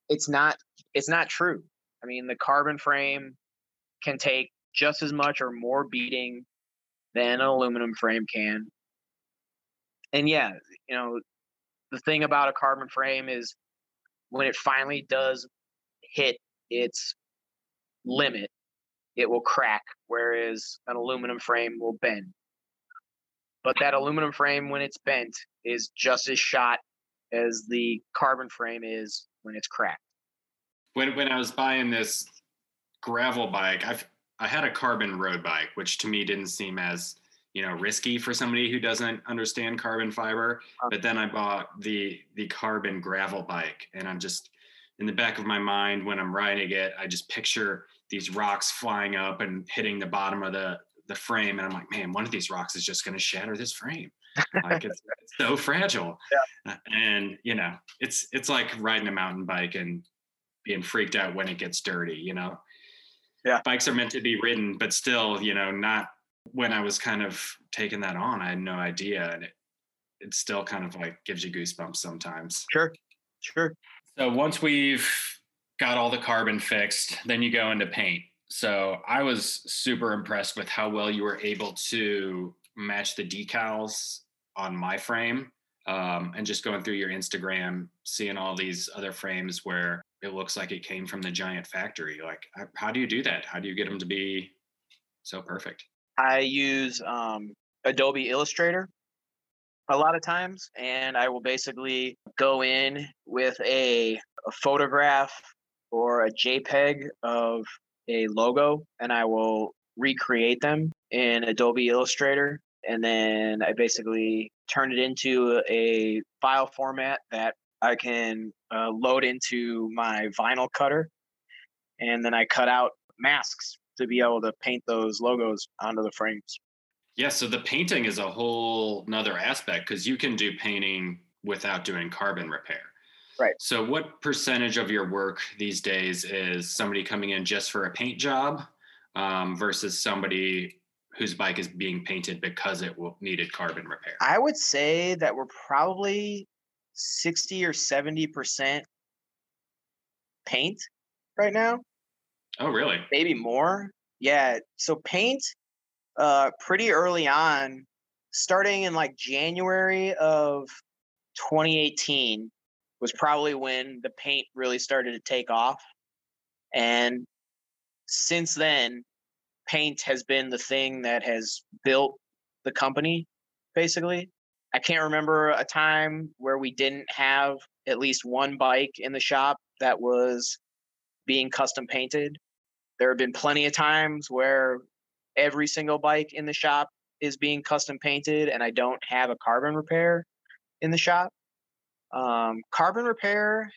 it's not it's not true. I mean the carbon frame can take just as much or more beating than an aluminum frame can. And yeah, you know, the thing about a carbon frame is when it finally does hit its limit, it will crack, whereas an aluminum frame will bend. But that aluminum frame, when it's bent, is just as shot as the carbon frame is when it's cracked. When when I was buying this gravel bike, I've I had a carbon road bike, which to me didn't seem as you know risky for somebody who doesn't understand carbon fiber. Uh-huh. But then I bought the the carbon gravel bike, and I'm just in the back of my mind when I'm riding it, I just picture these rocks flying up and hitting the bottom of the the frame, and I'm like, man, one of these rocks is just going to shatter this frame. like (laughs) it's, it's so fragile, yeah. Uh, and you know, it's it's like riding a mountain bike and being freaked out when it gets dirty. You know, yeah, bikes are meant to be ridden, but still, you know, not when I was kind of taking that on, I had no idea, and it it still kind of like gives you goosebumps sometimes. Sure, sure. So once we've got all the carbon fixed, then you go into paint. So I was super impressed with how well you were able to match the decals on my frame. Um, and just going through your Instagram, seeing all these other frames where it looks like it came from the Giant factory. Like, how do you do that? How do you get them to be so perfect? I use um, Adobe Illustrator a lot of times, and I will basically go in with a, a photograph or a JPEG of a logo, and I will recreate them in Adobe Illustrator. And then I basically turn it into a file format that I can uh, load into my vinyl cutter. And then I cut out masks to be able to paint those logos onto the frames. Yeah, so the painting is a whole nother aspect because you can do painting without doing carbon repair. Right. So, what percentage of your work these days is somebody coming in just for a paint job um, versus somebody whose bike is being painted because it will, needed carbon repair? I would say that we're probably 60 or 70% paint right now. Oh, really? Maybe more. Yeah. So, paint uh, pretty early on, starting in like January of 2018 was probably when the paint really started to take off. And since then, paint has been the thing that has built the company, basically. I can't remember a time where we didn't have at least one bike in the shop that was being custom painted. There have been plenty of times where every single bike in the shop is being custom painted and I don't have a carbon repair in the shop. Um, carbon repair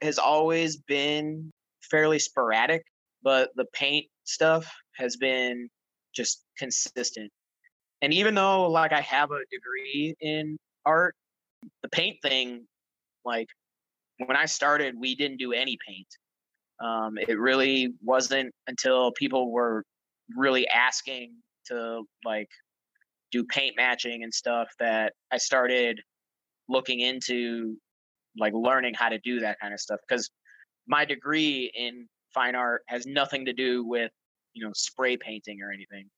has always been fairly sporadic, but the paint stuff has been just consistent. And even though like I have a degree in art, the paint thing, like when I started, we didn't do any paint. Um, it really wasn't until people were really asking to like do paint matching and stuff that I started looking into like learning how to do that kind of stuff because my degree in fine art has nothing to do with you know spray painting or anything.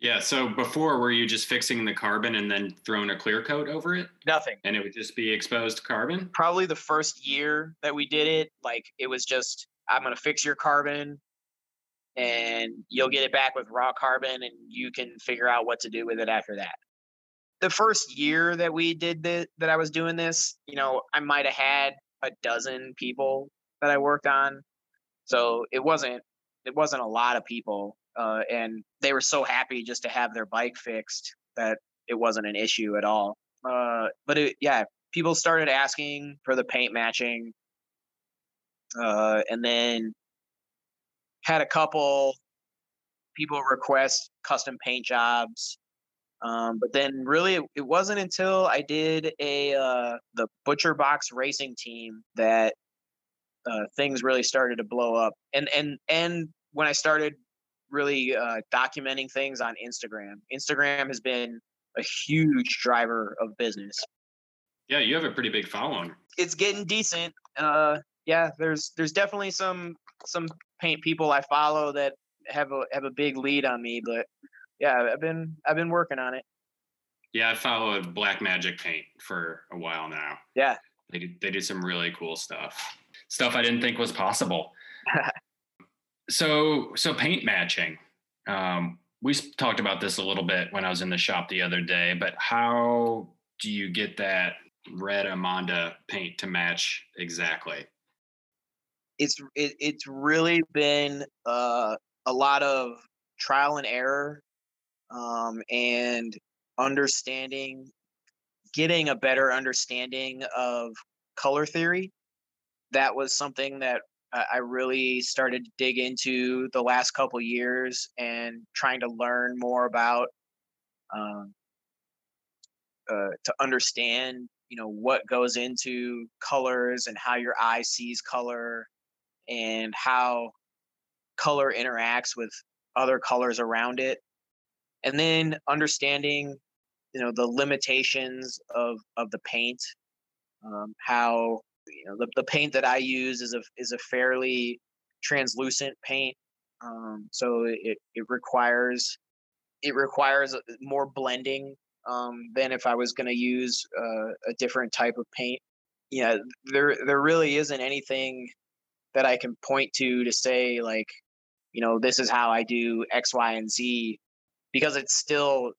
Yeah so before were you just fixing the carbon and then throwing a clear coat over it? Nothing. And it would just be exposed carbon? Probably the first year that we did it like it was just i'm going to fix your carbon and you'll get it back with raw carbon and you can figure out what to do with it after that the first year that we did this, that I was doing this, you know, I might have had a dozen people that I worked on. So it wasn't it wasn't a lot of people, uh, and they were so happy just to have their bike fixed that it wasn't an issue at all. Uh, but it, yeah, people started asking for the paint matching, uh, and then had a couple people request custom paint jobs um, but then really it, it, wasn't until I did a uh, the Butcher Box racing team that uh, things really started to blow up. And and and when I started really uh, documenting things on Instagram, Instagram has been a huge driver of business. Yeah, you have a pretty big following. It's getting decent. Uh, yeah, there's there's definitely some some paint people I follow that have a have a big lead on me, but yeah, I've been I've been working on it. Yeah, I followed Black Magic Paint for a while now. Yeah, they do, they do some really cool stuff, stuff I didn't think was possible. (laughs) So so paint matching. Um, we talked about this a little bit when I was in the shop the other day, but how do you get that red Amanda paint to match exactly? It's it, it's really been uh, a lot of trial and error um, and understanding, getting a better understanding of color theory. That was something that I really started to dig into the last couple years and trying to learn more about um, uh, to understand you know what goes into colors and how your eye sees color and how color interacts with other colors around it and then understanding you know the limitations of of the paint um, how you know the, the paint that I use is a is a fairly translucent paint, um, so it it requires it requires more blending um, than if I was going to use uh, a different type of paint. Yeah, there there really isn't anything that I can point to to say like, you know, this is how I do X, Y, and Z, because it's still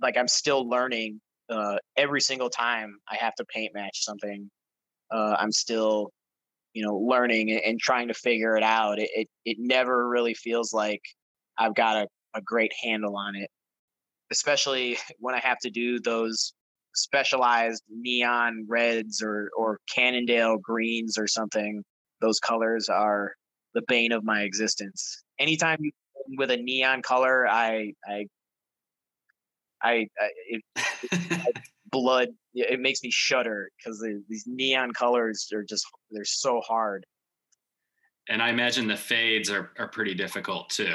like I'm still learning. Uh, every single time I have to paint match something, uh, I'm still, you know, learning and, trying to figure it out. It, it, it never really feels like I've got a, a great handle on it, especially (laughs) when I have to do those specialized neon reds or, or Cannondale greens or something. Those colors are the bane of my existence. Anytime you with a neon color, I, I, I, I it, (laughs) blood it makes me shudder because these neon colors are just they're so hard. And i imagine the fades are, are pretty difficult too.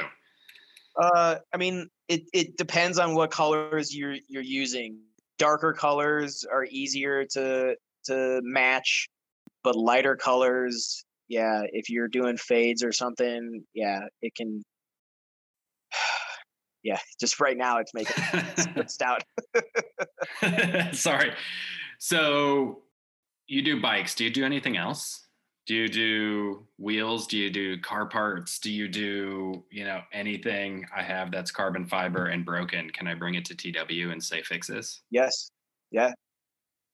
Uh i mean it, it depends on what colors you're you're using. Darker colors are easier to to match but lighter colors yeah if you're doing fades or something yeah it can yeah, just right now it's making (laughs) stout. (laughs) Sorry. So you do bikes. Do you do anything else? Do you do wheels? Do you do car parts? Do you do, you know, anything I have that's carbon fiber and broken? Can I bring it to TW and say fix this? Yes. Yeah.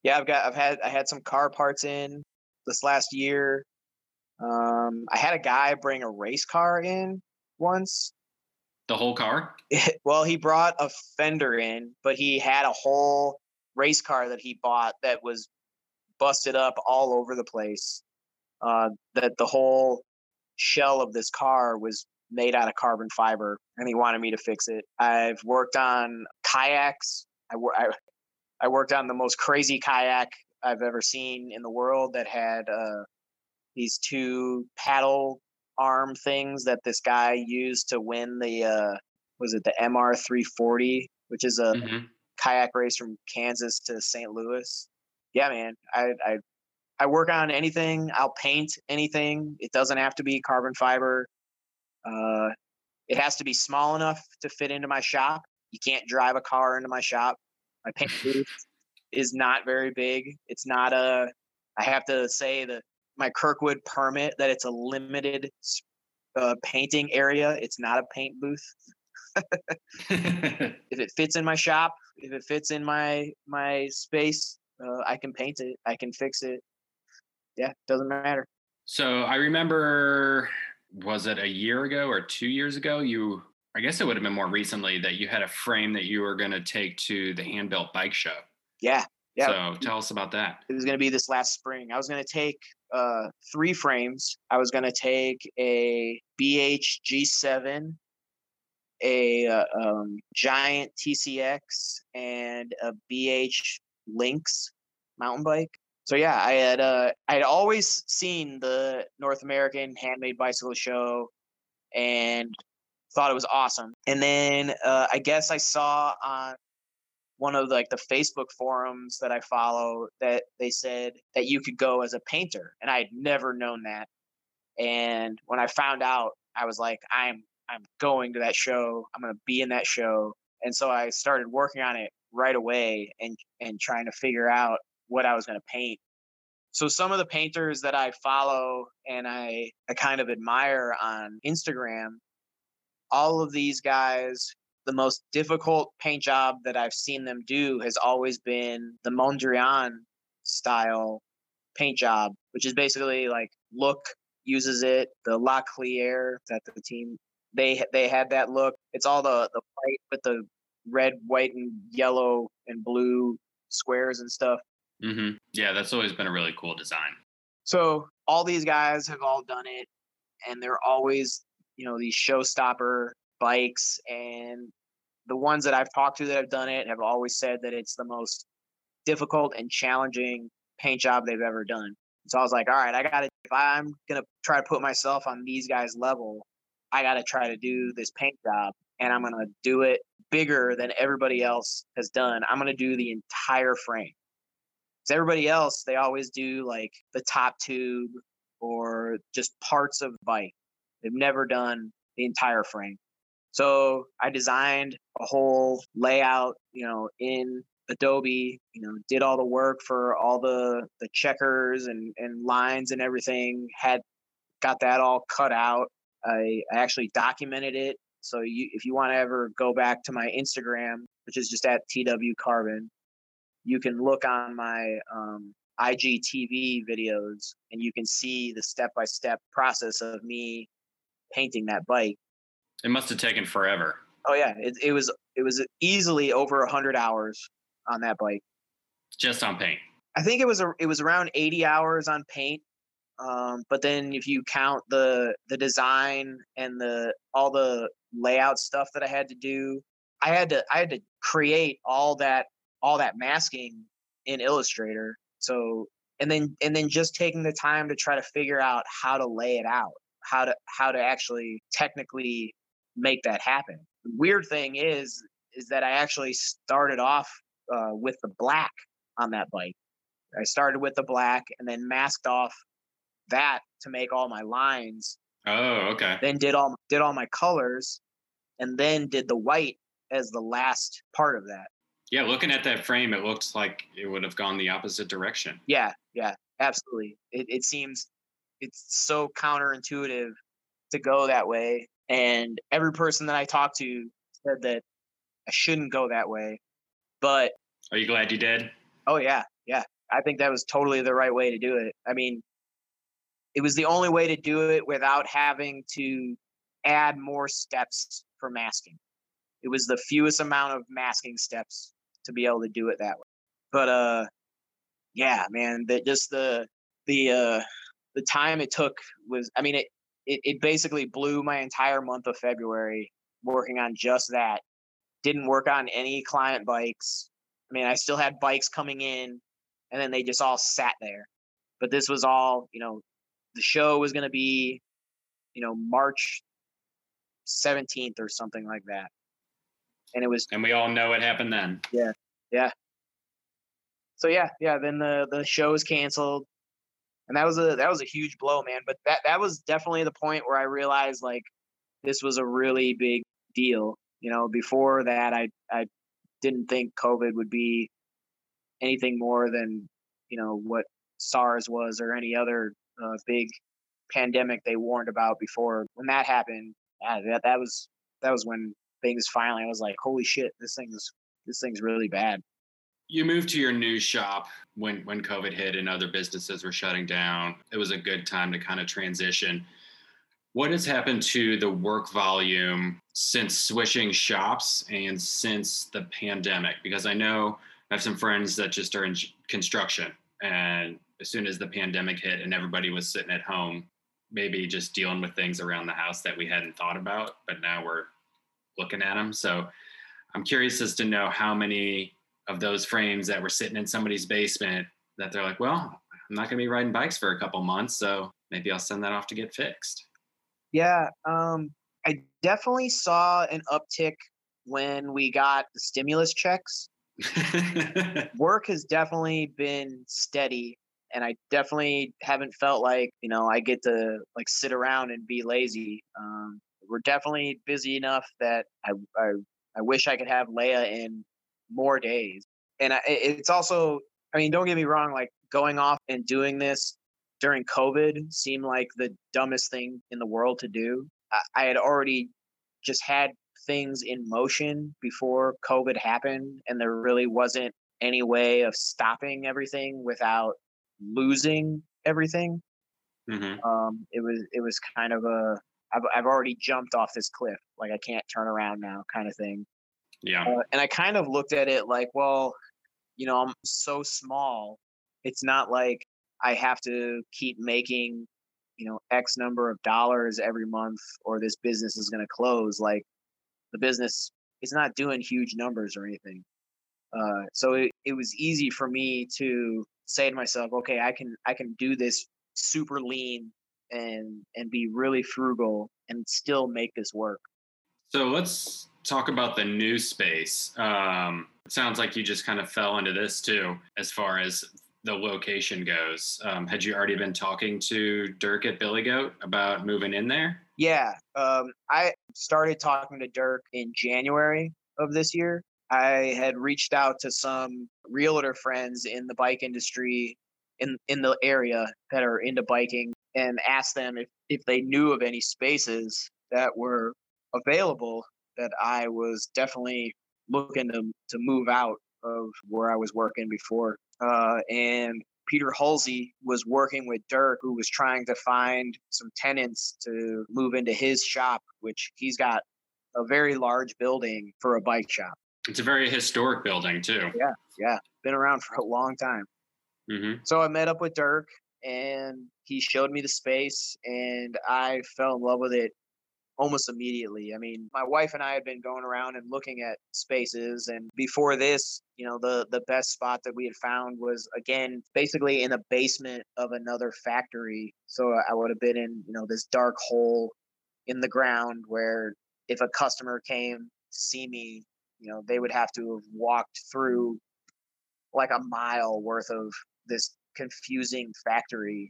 Yeah, I've got I've had I had some car parts in this last year. Um I had a guy bring a race car in once the whole car? (laughs) well, he brought a fender in, but he had a whole race car that he bought that was busted up all over the place. Uh, that the whole shell of this car was made out of carbon fiber, and he wanted me to fix it. I've worked on kayaks. I, I, I worked on the most crazy kayak I've ever seen in the world that had uh, these two paddle arm things that this guy used to win the uh was it the MR 340, which is a mm-hmm. kayak race from Kansas to St. Louis. Yeah, man. I I I work on anything. I'll paint anything. It doesn't have to be carbon fiber. Uh, it has to be small enough to fit into my shop. You can't drive a car into my shop. My paint (laughs) booth is not very big. It's not a. I have to say that my Kirkwood permit that it's a limited uh, painting area. It's not a paint booth. (laughs) if it fits in my shop, if it fits in my my space, uh, I can paint it. I can fix it. Yeah, doesn't matter. So I remember, was it a year ago or two years ago? You, I guess it would have been more recently that you had a frame that you were going to take to the hand built bike show. Yeah, yeah. So tell us about that. It was going to be this last spring. I was going to take uh, three frames. I was going to take a BH G7, a uh, um, Giant TCX, and a BH Lynx mountain bike. So yeah, I had uh, I had always seen the North American Handmade Bicycle Show, and thought it was awesome. And then uh, I guess I saw on one of like the Facebook forums that I follow that they said that you could go as a painter, and I had never known that. And when I found out, I was like, I'm I'm going to that show. I'm going to be in that show. And so I started working on it right away and and trying to figure out what I was going to paint. so some of the painters that I follow and I I kind of admire on Instagram, all of these guys, the most difficult paint job that I've seen them do has always been the Mondrian style paint job, which is basically like look uses it, the La Clear that the team they they had that look. It's all the the white with the red, white, and yellow and blue squares and stuff. Mm-hmm. Yeah, that's always been a really cool design. So all these guys have all done it, and they're always, you know, these showstopper bikes. And the ones that I've talked to that have done it have always said that it's the most difficult and challenging paint job they've ever done. So I was like, all right, I got to, if I'm going to try to put myself on these guys' level, I got to try to do this paint job and I'm going to do it bigger than everybody else has done. I'm going to do the entire frame. Because everybody else, they always do like the top tube or just parts of the bike. They've never done the entire frame. So I designed a whole layout, you know, in Adobe, you know, did all the work for all the the checkers and and lines and everything. Had got that all cut out. I, I actually documented it. So you, if you want to ever go back to my Instagram, which is just at TW Carbon, you can look on my um, IGTV videos and you can see the step by step process of me painting that bike. It must have taken forever. Oh yeah, it, it was it was easily over a hundred hours on that bike. Just on paint. I think it was a, it was around eighty hours on paint. Um, but then if you count the the design and the all the layout stuff that I had to do, I had to I had to create all that all that masking in Illustrator. So and then and then just taking the time to try to figure out how to lay it out, how to how to actually technically make that happen. The weird thing is is that I actually started off uh, with the black on that bike. I started with the black and then masked off that to make all my lines. Oh, okay. Then did all did all my colors, and then did the white as the last part of that. Yeah, looking at that frame, it looks like it would have gone the opposite direction. Yeah, yeah, absolutely. It, it seems it's so counterintuitive to go that way. And every person that I talked to said that I shouldn't go that way. But are you glad you did? Oh yeah, yeah. I think that was totally the right way to do it. I mean, it was the only way to do it without having to add more steps for masking. It was the fewest amount of masking steps to be able to do it that way. But uh yeah, man, that just the the uh the time it took was I mean it, it it basically blew my entire month of February working on just that. Didn't work on any client bikes. I mean, I still had bikes coming in and then they just all sat there. But this was all, you know, the show was going to be, you know, March 17th or something like that. And it was And we all know what happened then. Yeah. Yeah. So yeah, yeah, then the the show was canceled. And that was a that was a huge blow, man, but that that was definitely the point where I realized like this was a really big deal. You know, before that I I didn't think COVID would be anything more than, you know, what SARS was or any other uh, big pandemic they warned about before. When that happened, yeah, that that was that was when things finally I was like, holy shit, this thing's this thing's really bad. You moved to your new shop when when COVID hit and other businesses were shutting down. It was a good time to kind of transition. What has happened to the work volume since switching shops and since the pandemic? Because I know I have some friends that just are in construction and as soon as the pandemic hit and everybody was sitting at home, maybe just dealing with things around the house that we hadn't thought about, but now we're looking at them. So I'm curious as to know how many of those frames that were sitting in somebody's basement that they're like, well, I'm not going to be riding bikes for a couple months, so maybe I'll send that off to get fixed. Yeah, um, I definitely saw an uptick when we got the stimulus checks. (laughs) Work has definitely been steady and I definitely haven't felt like you know I get to like sit around and be lazy. Um, we're definitely busy enough that I, I I wish I could have Leia in more days. And I, it's also I mean don't get me wrong like going off and doing this during COVID seemed like the dumbest thing in the world to do. I, I had already just had things in motion before COVID happened, and there really wasn't any way of stopping everything without losing everything. Mm-hmm. Um, it was it was kind of a I've I've already jumped off this cliff, like I can't turn around now, kind of thing. Yeah. Uh, and I kind of looked at it like, well, you know, I'm so small. It's not like I have to keep making, you know, X number of dollars every month or this business is going to close. Like the business is not doing huge numbers or anything. Uh, so it, it was easy for me to say to myself, okay, I can I can do this super lean and and be really frugal and still make this work. So let's talk about the new space. Um, it sounds like you just kind of fell into this too, as far as the location goes. Um, had you already been talking to Dirk at Billy Goat about moving in there? Yeah, um, I started talking to Dirk in January of this year. I had reached out to some realtor friends in the bike industry in in the area that are into biking and asked them if, if they knew of any spaces that were available that I was definitely looking to, to move out of where I was working before. Uh, and Peter Halsey was working with Dirk, who was trying to find some tenants to move into his shop, which he's got a very large building for a bike shop. It's a very historic building too. Yeah, yeah, been around (laughs) for a long time. Mm-hmm. So I met up with Dirk, and he showed me the space, and I fell in love with it almost immediately. I mean, my wife and I had been going around and looking at spaces and before this, you know, the the best spot that we had found was again basically in the basement of another factory. So I would have been in, you know, this dark hole in the ground where if a customer came to see me, you know, they would have to have walked through like a mile worth of this confusing factory.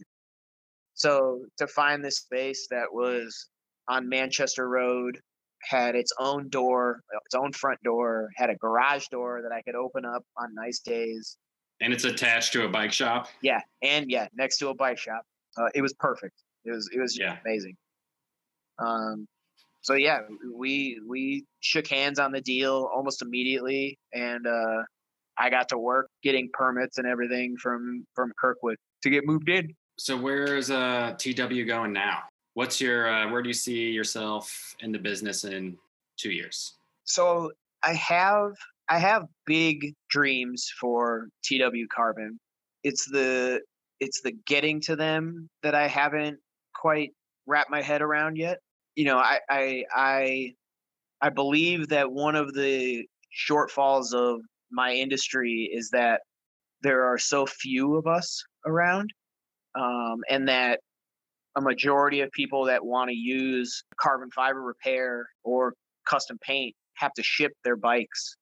So to find this space that was on Manchester Road, had its own door, its own front door, had a garage door that I could open up on nice days. And it's attached to a bike shop. Yeah, and yeah, next to a bike shop. Uh, it was perfect. It was it was Yeah. amazing. Um, so yeah, we we shook hands on the deal almost immediately, and uh, I got to work getting permits and everything from from Kirkwood to get moved in. So where's uh, TW going now? What's your uh, where do you see yourself in the business in two years? so I have I have big dreams for TW Carbon. It's the it's the getting to them that I haven't quite wrapped my head around yet. You know, I I I, I believe that one of the shortfalls of my industry is that there are so few of us around, um, and that a majority of people that want to use carbon fiber repair or custom paint have to ship their bikes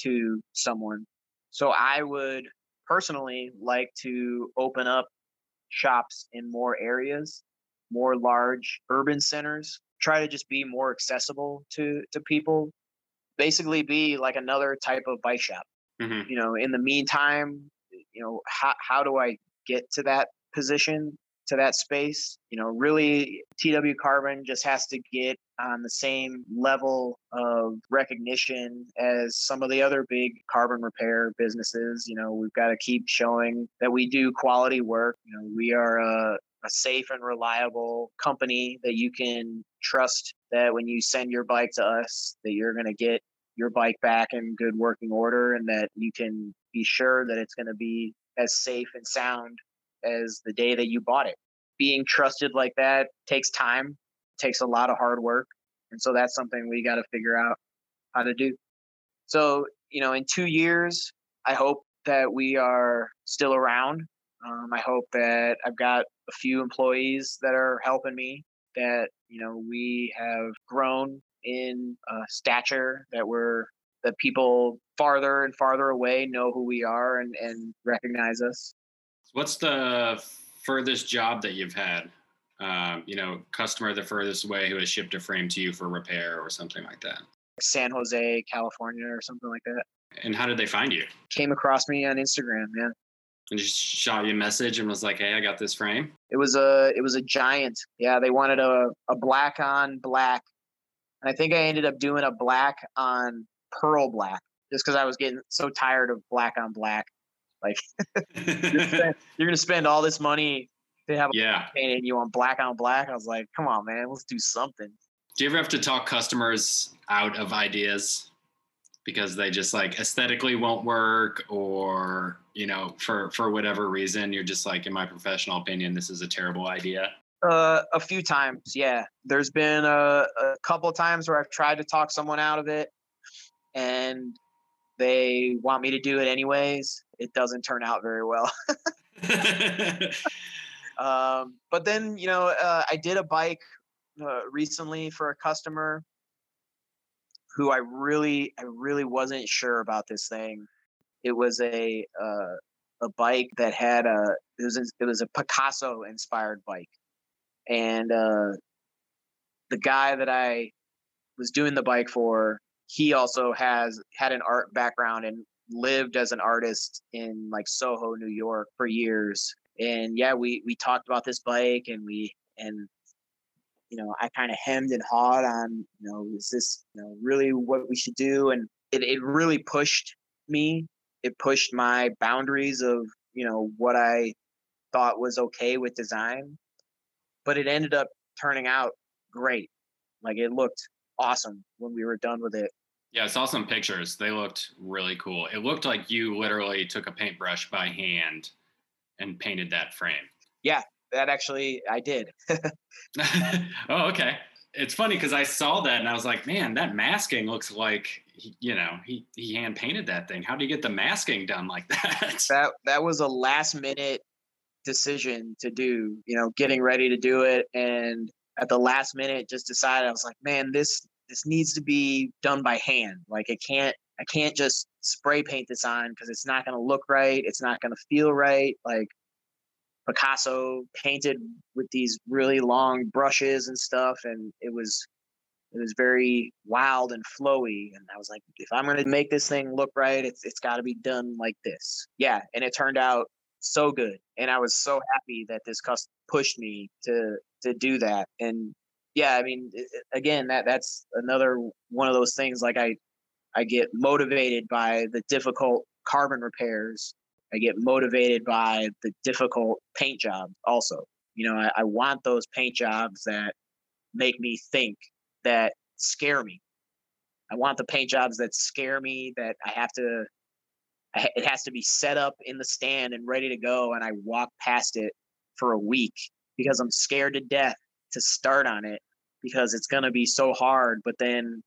to someone. So I would personally like to open up shops in more areas, more large urban centers, try to just be more accessible to to people. Basically be like another type of bike shop. hmm You know, in the meantime, you know, how how do I get to that position? To that space. You know, really, TW Carbon just has to get on the same level of recognition as some of the other big carbon repair businesses. You know, we've got to keep showing that we do quality work. You know, we are a, a safe and reliable company that you can trust that when you send your bike to us, that you're going to get your bike back in good working order and that you can be sure that it's going to be as safe and sound as the day that you bought it. Being trusted like that takes time, takes a lot of hard work. And so that's something we got to figure out how to do. So, you know, in two years, I hope that we are still around. Um, I hope that I've got a few employees that are helping me, that, you know, we have grown in uh, stature, that we're, that people farther and farther away know who we are and, and recognize us. What's the furthest job that you've had? Um, you know, customer the furthest away who has shipped a frame to you for repair or something like that. San Jose, California, or something like that. And how did they find you? Came across me on Instagram, man. And just shot you a message and was like, "Hey, I got this frame." It was a it was a Giant. Yeah, they wanted a a black on black, and I think I ended up doing a black on pearl black just because I was getting so tired of black on black. Like you're, (laughs) spend, you're gonna spend all this money to have a yeah painted you on black on black. I was like, come on, man, let's do something. Do you ever have to talk customers out of ideas because they just like aesthetically won't work or you know for for whatever reason you're just like in my professional opinion this is a terrible idea uh, a few times yeah there's been a, a couple times where i've tried to talk someone out of it and they want me to do it anyways it doesn't turn out very well (laughs) um, but then you know uh, i did a bike uh, recently for a customer who I really, I really wasn't sure about this thing. It was a uh, a bike that had a it was it was a Picasso inspired bike, and uh, the guy that I was doing the bike for, he also has had an art background and lived as an artist in like Soho, New York for years. And yeah, we we talked about this bike and we and you know, I kind of hemmed and hawed on, you know, is this, you know, really what we should do? And it, it really pushed me. It pushed my boundaries of, you know, what I thought was okay with design. But it ended up turning out great. Like it looked awesome when we were done with it. Yeah, I saw some pictures. They looked really cool. It looked like you literally took a paintbrush by hand and painted that frame. Yeah, that actually I did. (laughs) (laughs) oh, okay. It's funny because I saw that and I was like, man, that masking looks like he, you know he he hand painted that thing. How do you get the masking done like (laughs) that? That that was a last minute decision to do. You know, getting ready to do it, and at the last minute, just decided I was like, man, this this needs to be done by hand. Like it can't I can't just spray paint this on because it's not going to look right. It's not going to feel right. Like Picasso painted with these really long brushes and stuff, and it was it was very wild and flowy. And I was like, if I'm gonna make this thing look right, it's it's got to be done like this. Yeah, and it turned out so good, and I was so happy that this custom pushed me to to do that. And yeah, I mean, again, that that's another one of those things. Like I I get motivated by the difficult carbon repairs I get motivated by the difficult paint jobs. also. You know, I, I want those paint jobs that make me think, that scare me. I want the paint jobs that scare me, that I have to, it has to be set up in the stand and ready to go. And I walk past it for a week because I'm scared to death to start on it because it's going to be so hard. But then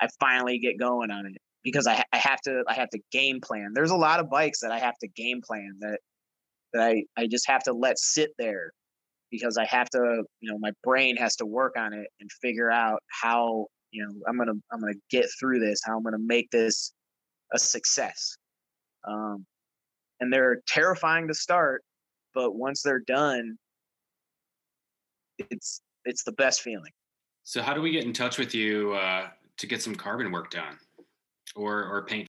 I finally get going on it because I, I have to I have to game plan. There's a lot of bikes that I have to game plan that that I, I just have to let sit there because I have to, you know, my brain has to work on it and figure out how, you know, I'm gonna I'm gonna get through this, how I'm gonna make this a success. Um, and they're terrifying to start, but once they're done, it's it's the best feeling. So how do we get in touch with you uh, to get some carbon work done? or or paint?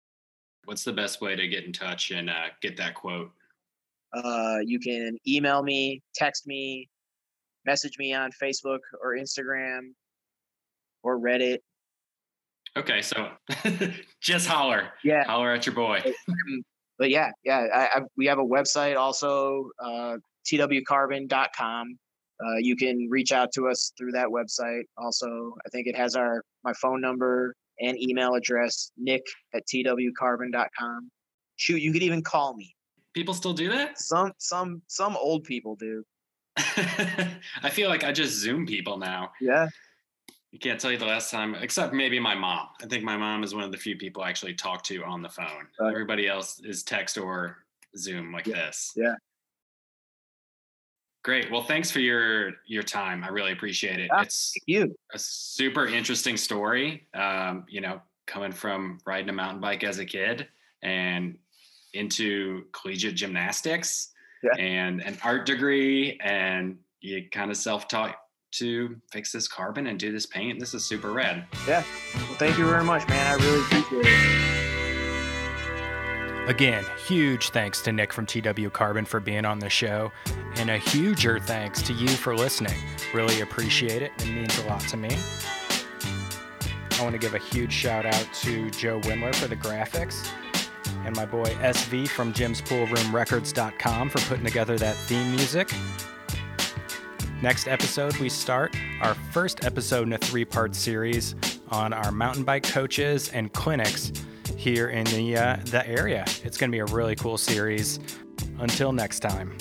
What's the best way to get in touch and uh, get that quote? Uh, you can email me text me message me on facebook or instagram or reddit. Okay so (laughs) just holler. Yeah. Holler at your boy. But yeah yeah I, I, we have a website also uh, twcarbon.com uh, you can reach out to us through that website also i think it has our my phone number and email address nick at twcarbon.com. Shoot, you could even call me. People still do that? Some some some old people do. (laughs) I feel like I just Zoom people now. Yeah. You can't tell you the last time, except maybe my mom. I think my mom is one of the few people I actually talk to on the phone. Right. Everybody else is text or Zoom like yeah. this. Yeah. Great. Well, thanks for your your time. I really appreciate it. Yeah, it's you. a super interesting story. Um, you know, coming from riding a mountain bike as a kid and into collegiate gymnastics yeah. and an art degree, and you kind of self-taught to fix this carbon and do this paint. This is super rad. Yeah. Well, thank you very much, man. I really appreciate it. Again, huge thanks to Nick from TW Carbon for being on the show, and a huger thanks to you for listening. Really appreciate it. It means a lot to me. I want to give a huge shout out to Joe Windler for the graphics and my boy SV from Jim'sPoolRoomRecords.com for putting together that theme music. Next episode, we start our first episode in a three part series on our mountain bike coaches and clinics here in the, uh, the area. It's going to be a really cool series. Until next time.